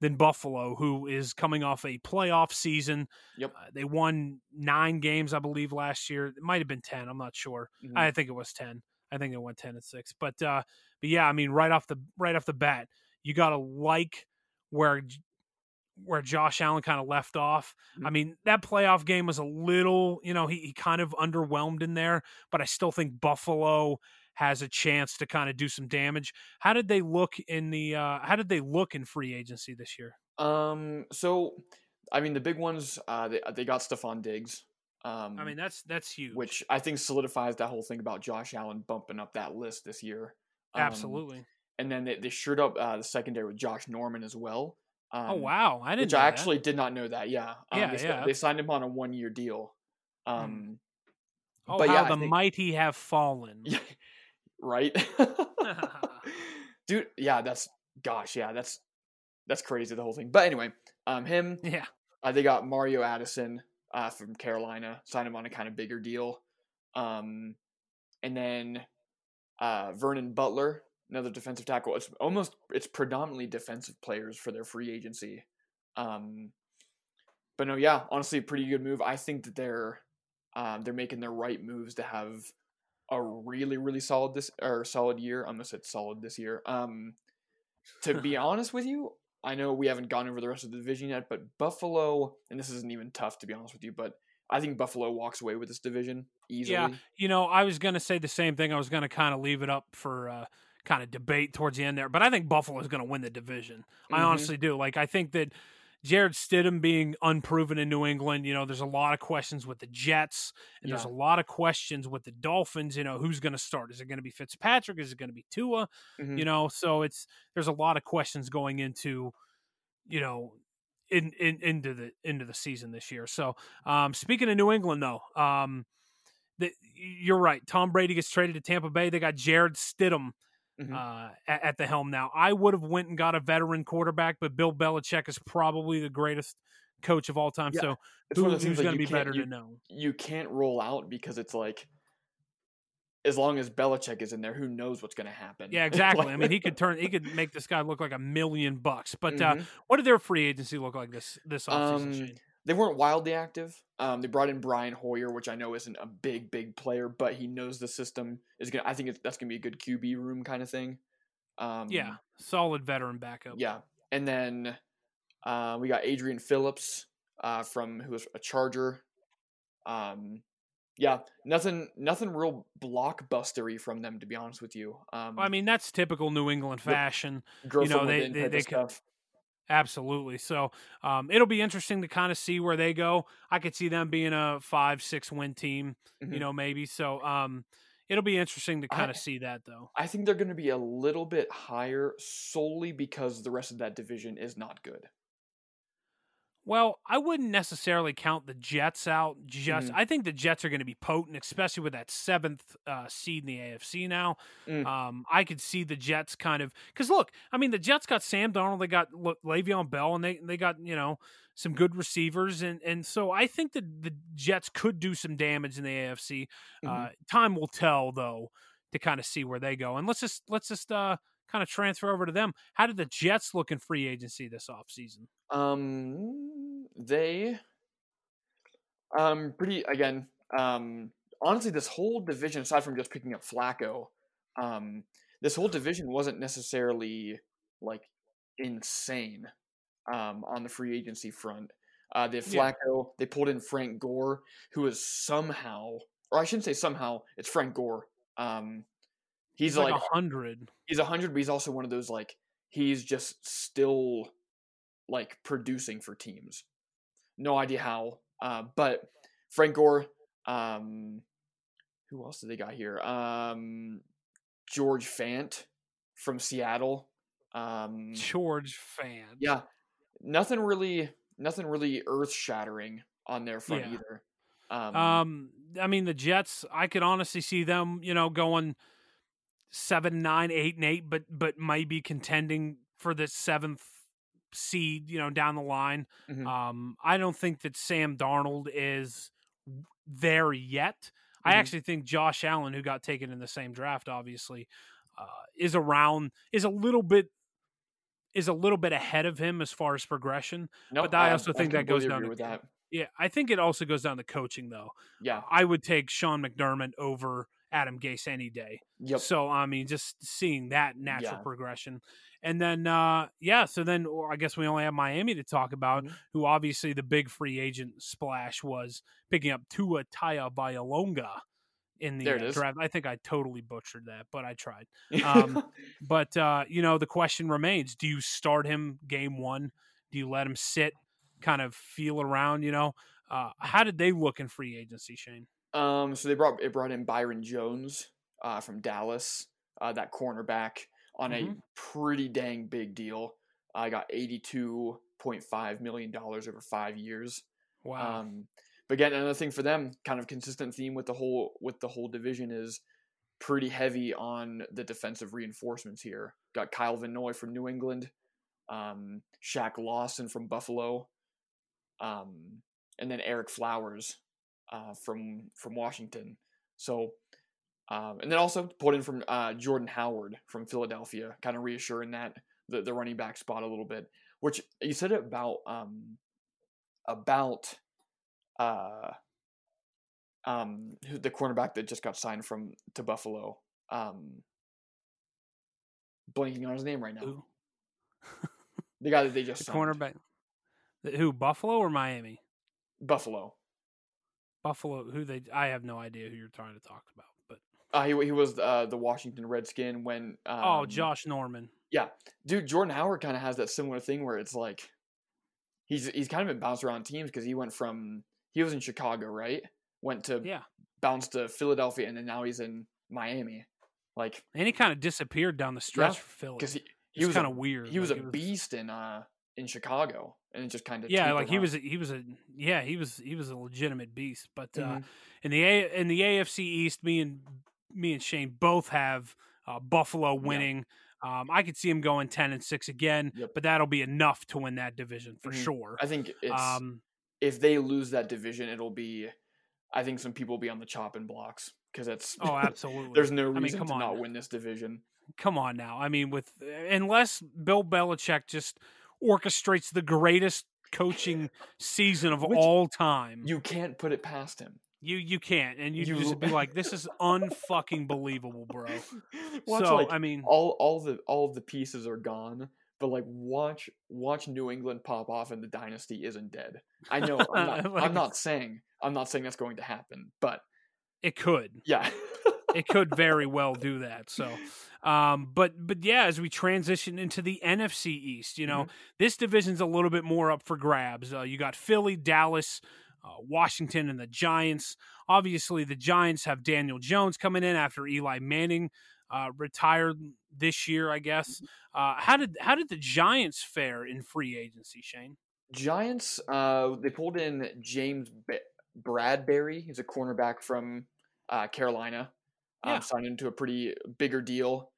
Than Buffalo, who is coming off a playoff season. Yep. Uh, they won nine games, I believe, last year. It might have been ten. I'm not sure. Mhm. I think it was ten. I think it went ten and six. But uh, but yeah, I mean, right off the right off the bat, you got to like where where Josh Allen kind of left off. I Mhm. mean, that playoff game was a little, you know, he, he kind of underwhelmed in there, but I still think Buffalo has a chance to kind of do some damage. How did they look in the uh how did they look in free agency this year? Um. So, I mean, the big ones. Uh, they they got Stefon Diggs. Um, I mean, that's that's huge. which I think solidifies that whole thing about Josh Allen bumping up that list this year. Um, absolutely. And then they, they shored up uh, the secondary with Josh Norman as well. Um, oh wow, I didn't Which I that. actually did not know that. Yeah. Um, Yeah, they, yeah. They signed him on a one year deal. Um. Oh, but how yeah, the think- mighty have fallen. Right. Dude. Yeah. That's. Gosh. Yeah. That's. That's crazy. The whole thing. But anyway. Um. Him. yeah. Uh, they got Mario Addison uh, from Carolina, signed him on a kind of bigger deal. Um, and then uh, Vernon Butler, another defensive tackle. It's almost it's predominantly defensive players for their free agency. Um, but no, yeah, honestly, a pretty good move. I think that they're um, they're making the right moves to have a really really solid this or solid year. I almost said solid this year. Um, to be honest with you, I know we haven't gone over the rest of the division yet, but Buffalo, and this isn't even tough to be honest with you, but I think Buffalo walks away with this division easily. Yeah, you know, I was going to say the same thing. I was going to kind of leave it up for uh, kind of debate towards the end there, but I think Buffalo is going to win the division. I Mhm. honestly do. Like, I think that Jarrett Stidham being unproven in New England, you know, there's a lot of questions with the Jets, and there's a lot of questions with the Dolphins. You know, who's going to start? Is it going to be Fitzpatrick? Is it going to be Tua? Mhm. You know, so it's there's a lot of questions going into, you know, in, in into the into the season this year. So, um, speaking of New England, though, um, the, you're right. Tom Brady gets traded to Tampa Bay. They got Jarrett Stidham Mhm. uh, at, at the helm now. I would have went and got a veteran quarterback, but Bill Belichick is probably the greatest coach of all time. Yeah, so who, one of those who's like, going to you be can't- better you, to know? You can't roll out because it's like, as long as Belichick is in there, who knows what's going to happen? Yeah, exactly. I mean, he could turn, he could make this guy look like a million bucks. But uh, Mhm. what did their free agency look like this this offseason? Um? They weren't wildly active. Um, they brought in Brian Hoyer, which I know isn't a big, big player, but he knows the system is gonna. I think it's, that's gonna be a good QB room kind of thing. Um, yeah, solid veteran backup. yeah. And then uh, we got Adrian Phillips uh, from who was a Charger. Um, yeah, nothing, nothing real blockbustery from them, to be honest with you. Um, Well, I mean, that's typical New England fashion. you know, they- they- they stuff. Absolutely. So um, it'll be interesting to kind of see where they go. I could see them being a five, six win team, you Mhm. know, maybe. So um, it'll be interesting to I- kind of see that, though. I think they're going to be a little bit higher solely because the rest of that division is not good. Well, I wouldn't necessarily count the Jets out. Just Mhm. I think the Jets are going to be potent, especially with that seventh uh, seed in the AFC now. Mm. Um, I could see the Jets kind of because look, I mean, the Jets got Sam Darnold, they got Le- Le'Veon Bell, and they they got you know some good receivers, and and so I think that the Jets could do some damage in the AFC. Uh, Mhm. time will tell, though, to kind of see where they go. And let's just let's just uh, kind of transfer over to them. How did the Jets look in free agency this offseason? Um, they, um, pretty again. Um, honestly, this whole division, aside from just picking up Flacco, um, this whole division wasn't necessarily like insane. Um, on the free agency front, uh, they have Yeah. Flacco. They pulled in Frank Gore, who is somehow, or I shouldn't say somehow, it's Frank Gore. Um, he's, like like hundred. he's a hundred, but he's also one of those like he's just still like producing for teams. No idea how, uh, but Frank Gore. Um, who else did they got here? Um, George Fant from Seattle. Um, George fan. yeah, nothing really, nothing really earth shattering on their front Yeah. either. Um, Um, I mean, the Jets. I could honestly see them, you know, going seven, nine, eight, and eight, but but might be contending for the seventh seed, you know, down the line. Mhm. Um, I don't think that Sam Darnold is there yet. I Mhm. actually think Josh Allen, who got taken in the same draft, obviously, uh, is around, is a little bit is a little bit ahead of him as far as progression. Nope, I also think that goes down to- with that. Yeah, I think it also goes down to coaching though. Yeah. I would take Sean McDermott over Adam Gase any day. Yep. So I mean, just seeing that natural Yeah. progression, and then uh yeah, so then I guess we only have Miami to talk about, Mhm. who obviously the big free agent splash was picking up Tua Tagovailoa in the uh, draft. I think I totally butchered that, but I tried. Um, But uh, you know, the question remains: Do you start him game one? Do you let him sit, kind of feel around? You know, uh, how did they look in free agency, Shane? Um, so they brought it brought in Byron Jones uh, from Dallas, uh, that cornerback on a Mhm. pretty dang big deal. I got eighty two point five million dollars over five years. Wow. Um, but again, another thing for them, kind of consistent theme with the whole with the whole division is pretty heavy on the defensive reinforcements here. Got Kyle Van Noy from New England, um, Shaq Lawson from Buffalo, um, and then Ereck Flowers uh, from from Washington. So, um, and then also put in from uh, Jordan Howard from Philadelphia, kind of reassuring that the, the running back spot a little bit. Which you said it about um, about uh, um, the cornerback that just got signed from to Buffalo. Um, blanking on his name right now. The guy that they just The signed. cornerback. Who? Buffalo or Miami? Buffalo. Buffalo. Who they? I have no idea who you're trying to talk about. But Uh, he he was uh, the Washington Redskin when. Um, oh, Josh Norman. Yeah, dude, Jordan Howard kind of has that similar thing where it's like he's he's kind of been bounced around teams because he went from he was in Chicago, right? Went to Yeah, bounced to Philadelphia, and then now he's in Miami. Like and he kind of disappeared down the stretch Yeah, for Philly. because he he was kind of weird. he was like, a it beast in uh in Chicago, and it just kind of Yeah, like he was. A, he was a. Yeah, he was. He was a legitimate beast. But uh, Mhm. in the A, in the AFC East, me and me and Shane both have uh, Buffalo winning. Um, I could see him going ten and six again, Yep. but that'll be enough to win that division for Mhm. sure. I think it's Um, if they lose that division, it'll be. I think some people will be on the chopping blocks because it's oh, absolutely. there's no mean, reason come to on not win this division. Come on now. I mean, with unless Bill Belichick just orchestrates the greatest coaching season of Which all time, You can't put it past him. you you can't, and you, You- just be like, "This is unfucking believable, bro." watch so like I mean, all all the all of the pieces are gone, but like watch watch New England pop off and the dynasty isn't dead. I know I'm not, Like- I'm not saying I'm not saying that's going to happen, but it could. yeah. it could very well do that. So, um, but but yeah, as we transition into the NFC East, you know, this division's a little bit more up for grabs. Uh, you got Philly, Dallas, uh, Washington, and the Giants. Obviously, the Giants have Daniel Jones coming in after Eli Manning uh, retired this year, I guess. Uh, how did how did the Giants fare in free agency, Shane? Giants, uh, they pulled in James B- Bradberry. He's a cornerback from uh, Carolina. Um, Yeah. Signed into a pretty bigger deal.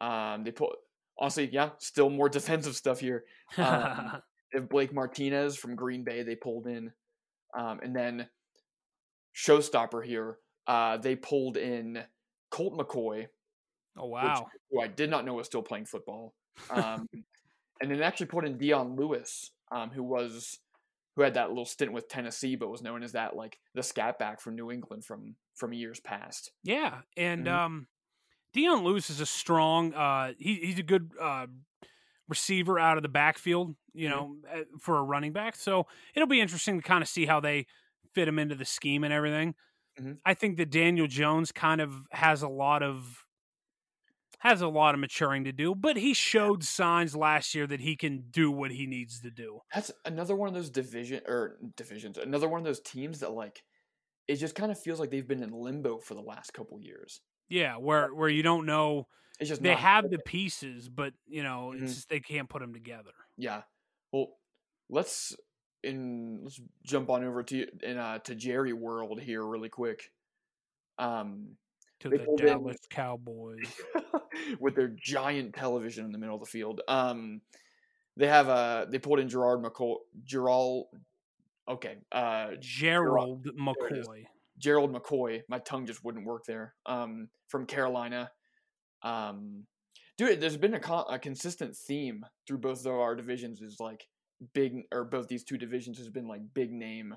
Um, they put honestly, yeah, still more defensive stuff here. Um, Blake Martinez from Green Bay. They pulled in, um, and then showstopper here. Uh, they pulled in Colt McCoy, oh wow, who I did not know was still playing football. Um, and then actually put in Dion Lewis, um, who was who had that little stint with Tennessee, but was known as that like the scat back from New England from from years past. Yeah, and Mhm. um, Dion Lewis is a strong. Uh, he, he's a good uh, receiver out of the backfield. You Mhm. know, uh, for a running back. So it'll be interesting to kind of see how they fit him into the scheme and everything. Mhm. I think that Daniel Jones kind of has a lot of has a lot of maturing to do, but he showed signs last year that he can do what he needs to do. That's another one of those division or divisions. Another one of those teams that like it just kind of feels like they've been in limbo for the last couple years. Yeah, where where you don't know It's just they have the pieces, but you know, Mhm. it's just they can't put them together. Yeah. Well, let's in let's jump on over to in uh to Jerry World here really quick. Um To the pulled in- Dallas Cowboys. with their giant television in the middle of the field. Um they have uh they pulled in Gerard McCoy Gerald okay, uh Gerald. McCoy. Gerald McCoy. My tongue just wouldn't work there. Um, from Carolina. Um, dude. There's been a, con- a consistent theme through both of our divisions. Is like big, or both these two divisions has been like big name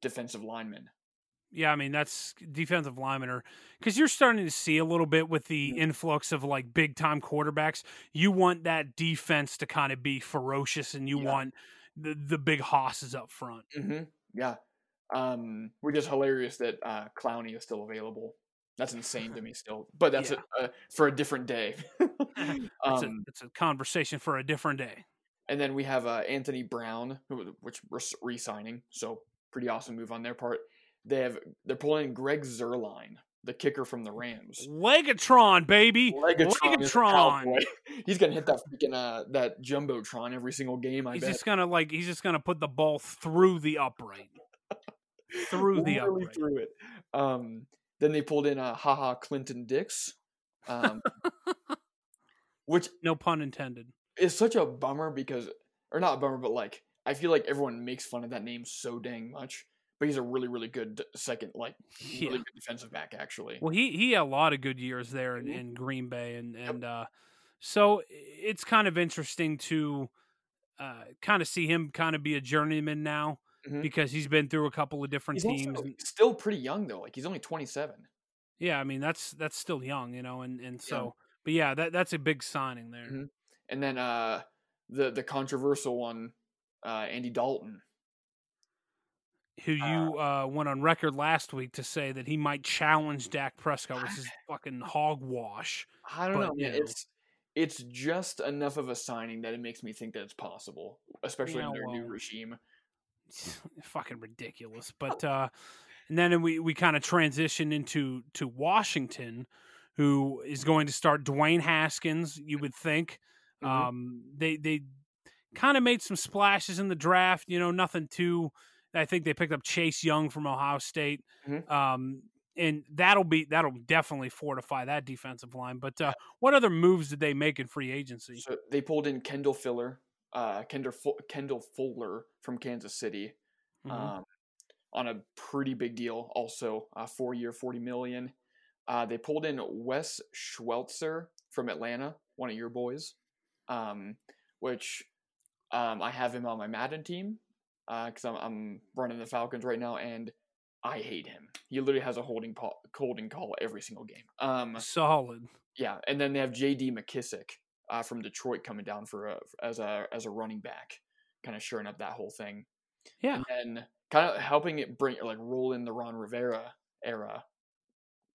defensive linemen. Yeah, I mean that's defensive linemen are because you're starting to see a little bit with the Mhm. influx of like big time quarterbacks. You want that defense to kind of be ferocious, and you Yeah. want the the big hosses up front. Mm-hmm. Yeah. Um, which is hilarious that uh, Clowney is still available. That's insane to me still, but that's Yeah. a, uh, for a different day. It's, a, um, it's a conversation for a different day. and then we have uh, Anthony Brown, who, which we're re-signing, so pretty awesome move on their part. They have they're pulling Greg Zuerlein, the kicker from the Rams. Legatron, baby, Legatron Legatron. He's gonna hit that freaking uh, that jumbotron every single game. I He's bet. just gonna like he's just gonna put the ball through the upright, through the Literally upright. through it. Um, then they pulled in uh, Ha Ha Clinton-Dix, um, which No pun intended. is such a bummer because, or not a bummer, but like I feel like everyone makes fun of that name so dang much. But he's a really, really good second, like Yeah. really good defensive back, actually. Well, he he had a lot of good years there in, Mhm. in Green Bay, and and uh, so it's kind of interesting to uh, kind of see him kind of be a journeyman now Mhm. because he's been through a couple of different He's teams. also still pretty young though. Like he's only twenty seven. yeah, I mean that's that's still young, you know, and and so but yeah, that that's a big signing there. Mhm. And then uh, the the controversial one, uh, Andy Dalton. Who you uh, went on record last week to say that he might challenge Dak Prescott, which is fucking hogwash. I don't But, know, you know. It's it's just enough of a signing that it makes me think that it's possible, especially Yeah, under a new well, regime. fucking ridiculous. But uh and then we we kind of transition into to Washington, who is going to start Dwayne Haskins. You would think Mhm. um, they they kind of made some splashes in the draft. You know, nothing too. I think they picked up Chase Young from Ohio State. Mhm. Um, and that'll be that'll definitely fortify that defensive line. But uh, what other moves did they make in free agency? So they pulled in Kendall Filler, uh, Kendall Kendall Fuller from Kansas City, Mhm. um, on a pretty big deal. Also, uh, four year, forty million. Uh, they pulled in Wes Schweitzer from Atlanta, one of your boys, um, which um, I have him on my Madden team because I'm, I'm running the Falcons right now, and I hate him. He literally has a holding call, holding call every single game. Um, Solid. yeah, and then they have J.D. McKissic uh, from Detroit coming down for a, as a as a running back, kind of shoring up that whole thing. Yeah. and then kind of helping it bring like roll in the Ron Rivera era,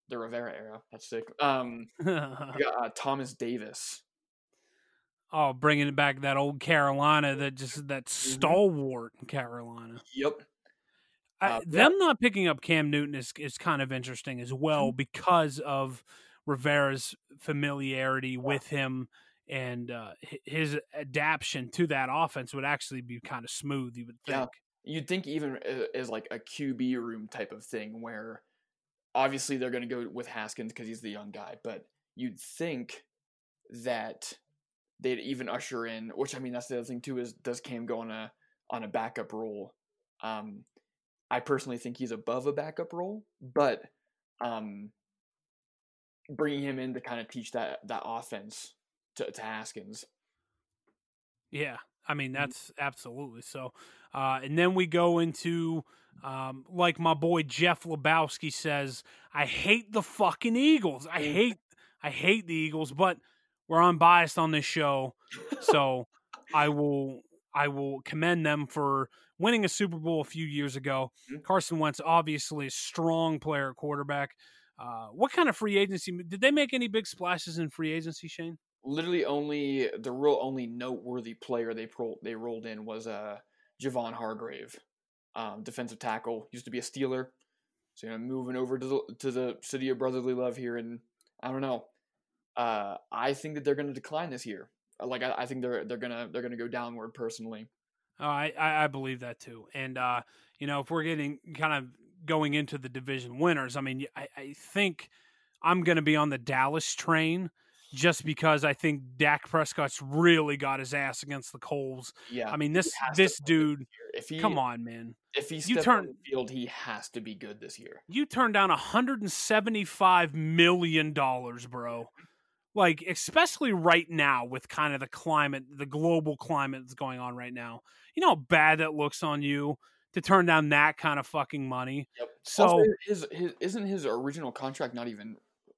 the Rivera era. That's sick. Um, got uh, Thomas Davis. Oh, bringing it back that old Carolina, that just that Mm-hmm. stalwart Carolina. Yep. I, Uh, yeah. them not picking up Cam Newton is is kind of interesting as well Mm-hmm. because of Rivera's familiarity with him and uh, his adaptation to that offense would actually be kind of smooth. You would think. Yeah. You'd think even as like a QB room type of thing where obviously they're going to go with Haskins because he's the young guy, but you'd think that they'd even usher in, which I mean that's the other thing too is does Cam go on a on a backup role? Um, I personally think he's above a backup role, but um, bringing him in to kind of teach that that offense to, to Haskins. Yeah, I mean Mhm. that's absolutely so. Uh, and then we go into um, like my boy Jeff Lebowski says, I hate the fucking Eagles. I Mhm. hate I hate the Eagles, but we're unbiased on this show, so I will I will commend them for winning a Super Bowl a few years ago. Mhm. Carson Wentz, obviously a strong player quarterback. Uh, what kind of free agency did they make any big splashes in free agency, Shane? literally only the real only noteworthy player they pro- they rolled in was uh Javon Hargrave, um, defensive tackle. Used to be a Steeler, so you know moving over to the to the city of brotherly love here, and I don't know. Uh, I think that they're going to decline this year. Uh, Like I, I think they're they're gonna they're gonna go downward personally. Oh, I, I believe that too. And uh, you know, if we're getting kind of going into the division winners, I mean, I, I think I'm going to be on the Dallas train just because I think Dak Prescott's really got his ass against the coals. Yeah, I mean, this this dude. If he come on, man. if he You turn- on field, he has to be good this year. You turned down 175 million dollars, bro. Like especially right now with kind of the climate, the global climate that's going on right now. You know how bad that looks on you to turn down that kind of fucking money. Yep. So also, his, his isn't his original contract not even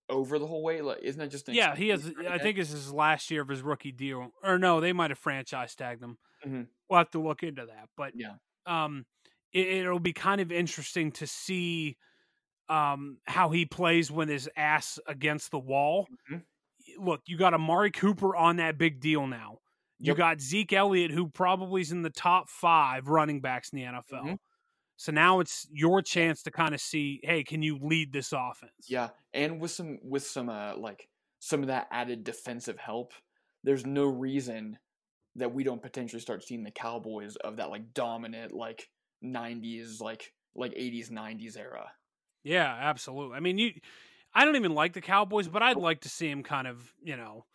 over the whole way? Like, isn't that just an yeah, he has. I think it's his last year of his rookie deal, or no, they might have franchise tagged him. Mhm. We'll have to look into that, but Yeah. um, it, it'll be kind of interesting to see um how he plays when his ass against the wall. Mhm. Look, you got Amari Cooper on that big deal now. You Yep. got Zeke Elliott, who probably is in the top five running backs in the NFL. Mhm. So now it's your chance to kind of see, hey, can you lead this offense? Yeah, and with some with some uh like some of that added defensive help, there's no reason that we don't potentially start seeing the Cowboys of that like dominant like 90s like like 80s 90s era. Yeah, absolutely. I mean, you. I don't even like the Cowboys, but I'd like to see him kind of, you know,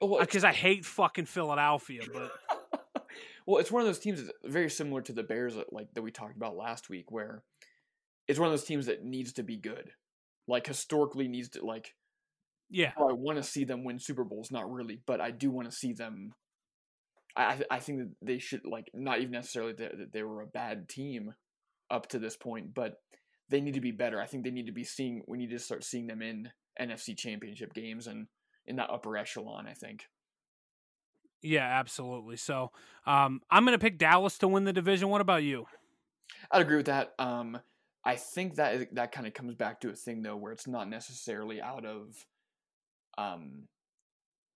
Well, uh, because I hate fucking Philadelphia. But well, it's one of those teams that's very similar to the Bears that, like that we talked about last week, where it's one of those teams that needs to be good, like historically needs to like. yeah, oh, I want to see them win Super Bowls, not really, but I do want to see them. I I- I think that they should like not even necessarily that, that they were a bad team up to this point, but they need to be better. I think they need to be seeing. We need to start seeing them in NFC Championship games and in that upper echelon. I think. yeah, absolutely. So um, I'm going to pick Dallas to win the division. What about you? I'd agree with that. Um, I think that is, that kind of comes back to a thing though, where it's not necessarily out of. Um,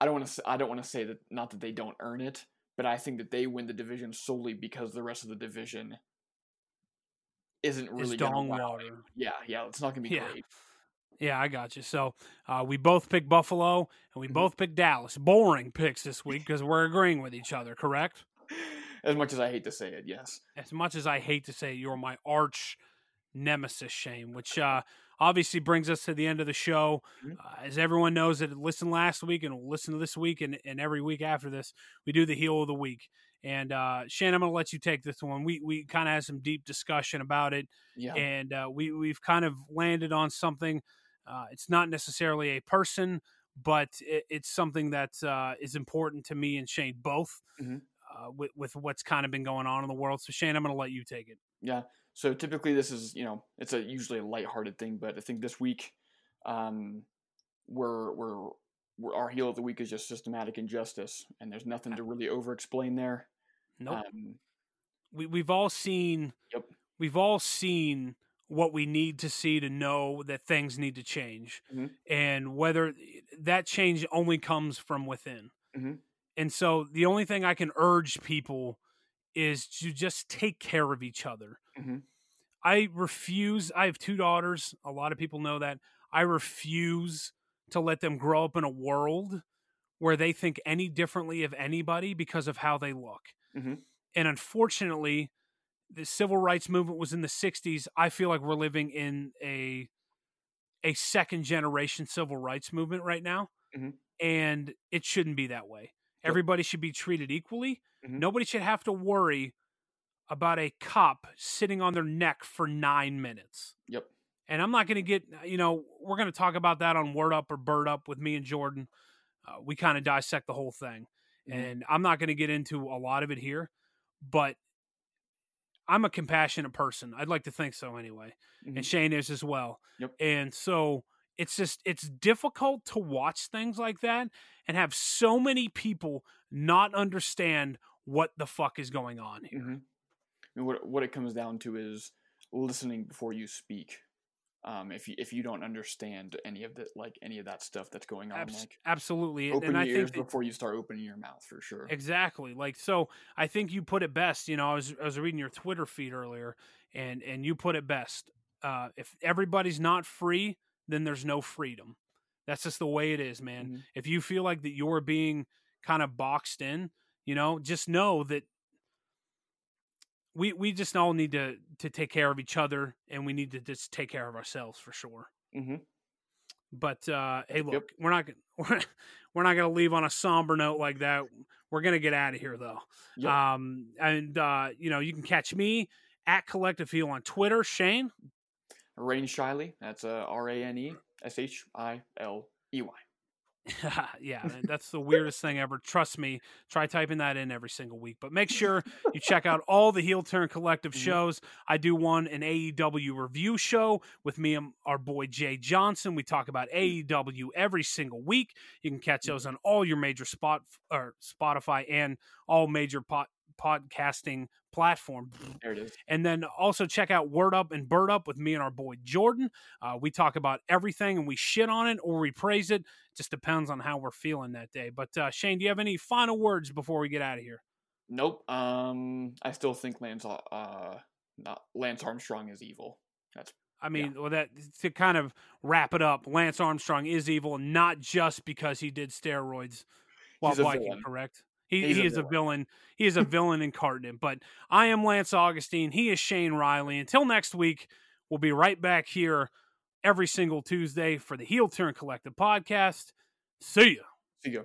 I don't want to. I don't want to say that not that they don't earn it, but I think that they win the division solely because the rest of the division isn't really dong wow water. Yeah, yeah, it's not gonna be Yeah. great. Yeah, I got you. So uh, we both picked Buffalo and we Mhm. both picked Dallas. Boring picks this week because we're agreeing with each other, correct? As much as I hate to say it, yes. As much as I hate to say it, you're my arch nemesis, Shane, which uh, obviously brings us to the end of the show. Mhm. Uh, as everyone knows that listened last week and will listen to this week and, and every week after this, we do the heel of the week. And uh, Shane, I'm going to let you take this one. We we kind of had some deep discussion about it, Yeah. and uh, we we've kind of landed on something. Uh, it's not necessarily a person, but it, it's something that uh, is important to me and Shane both. Mhm. Uh, with, with what's kind of been going on in the world. So Shane, I'm going to let you take it. Yeah. So typically this is, you know, it's a usually a lighthearted thing, but I think this week, um, we're, we're our heel of the week is just systematic injustice, and there's nothing to really over explain there. Nope. Um, we we've all seen. Yep. We've all seen what we need to see to know that things need to change, Mhm. and whether that change only comes from within. Mhm. And so the only thing I can urge people is to just take care of each other. Mhm. I refuse. I have two daughters. A lot of people know that. I refuse to let them grow up in a world where they think any differently of anybody because of how they look. Mhm. And unfortunately, the civil rights movement was in the 60s. I feel like we're living in a a second generation civil rights movement right now. Mhm. And it shouldn't be that way. Everybody should be treated equally. Mhm. Nobody should have to worry about a cop sitting on their neck for nine minutes. Yep. And I'm not going to get, you know, we're going to talk about that on Word Up or Bird Up with me and Jordan. Uh, we kind of dissect the whole thing. Mhm. And I'm not going to get into a lot of it here, but I'm a compassionate person. I'd like to think so anyway. Mhm. And Shane is as well. Yep. And so it's just, it's difficult to watch things like that and have so many people not understand what the fuck is going on here. Mhm. I mean, what what it comes down to is listening before you speak. Um, if you if you don't understand any of the like any of that stuff that's going on, Abs- like absolutely. open and I your think ears that- before you start opening your mouth for sure. Exactly. Like so I think you put it best, you know, I was I was reading your Twitter feed earlier and and you put it best. Uh if everybody's not free, then there's no freedom. That's just the way it is, man. Mhm. If you feel like that you're being kind of boxed in, you know, just know that we we just all need to to take care of each other and we need to just take care of ourselves for sure. hmm But uh, hey, look, Yep. we're not gonna we're, we're not gonna leave on a somber note like that. We're gonna get out of here though. Yep. Um, and uh, you know, you can catch me at Collective Heel on Twitter. Shane, Rain Shiley. That's uh, R A N S H I L Y. yeah, that's the weirdest thing ever. Trust me. Try typing that in every single week. But make sure you check out all the Heel Turn Collective Mhm. shows. I do one an AEW review show with me and our boy Jay Johnson. We talk about AEW every single week. You can catch those on all your major spot or Spotify and all major pod, podcasting platform. There it is. And then also check out Word Up and Bird Up with me and our boy Jordan. Uh, we talk about everything and we shit on it or we praise it. Just depends on how we're feeling that day. But uh, Shane, do you have any final words before we get out of here? Nope. Um, I still think Lance uh not Lance Armstrong is evil. That's I mean, well, that to kind of wrap it up, Lance Armstrong is evil, not just because he did steroids while biking. Correct? He, He's he a is a villain. villain. He is a villain incarnate. But I am Lance Augustine. He is Shane Riley. Until next week, we'll be right back here every single Tuesday for the Heel Turn Collective podcast. See ya. see you.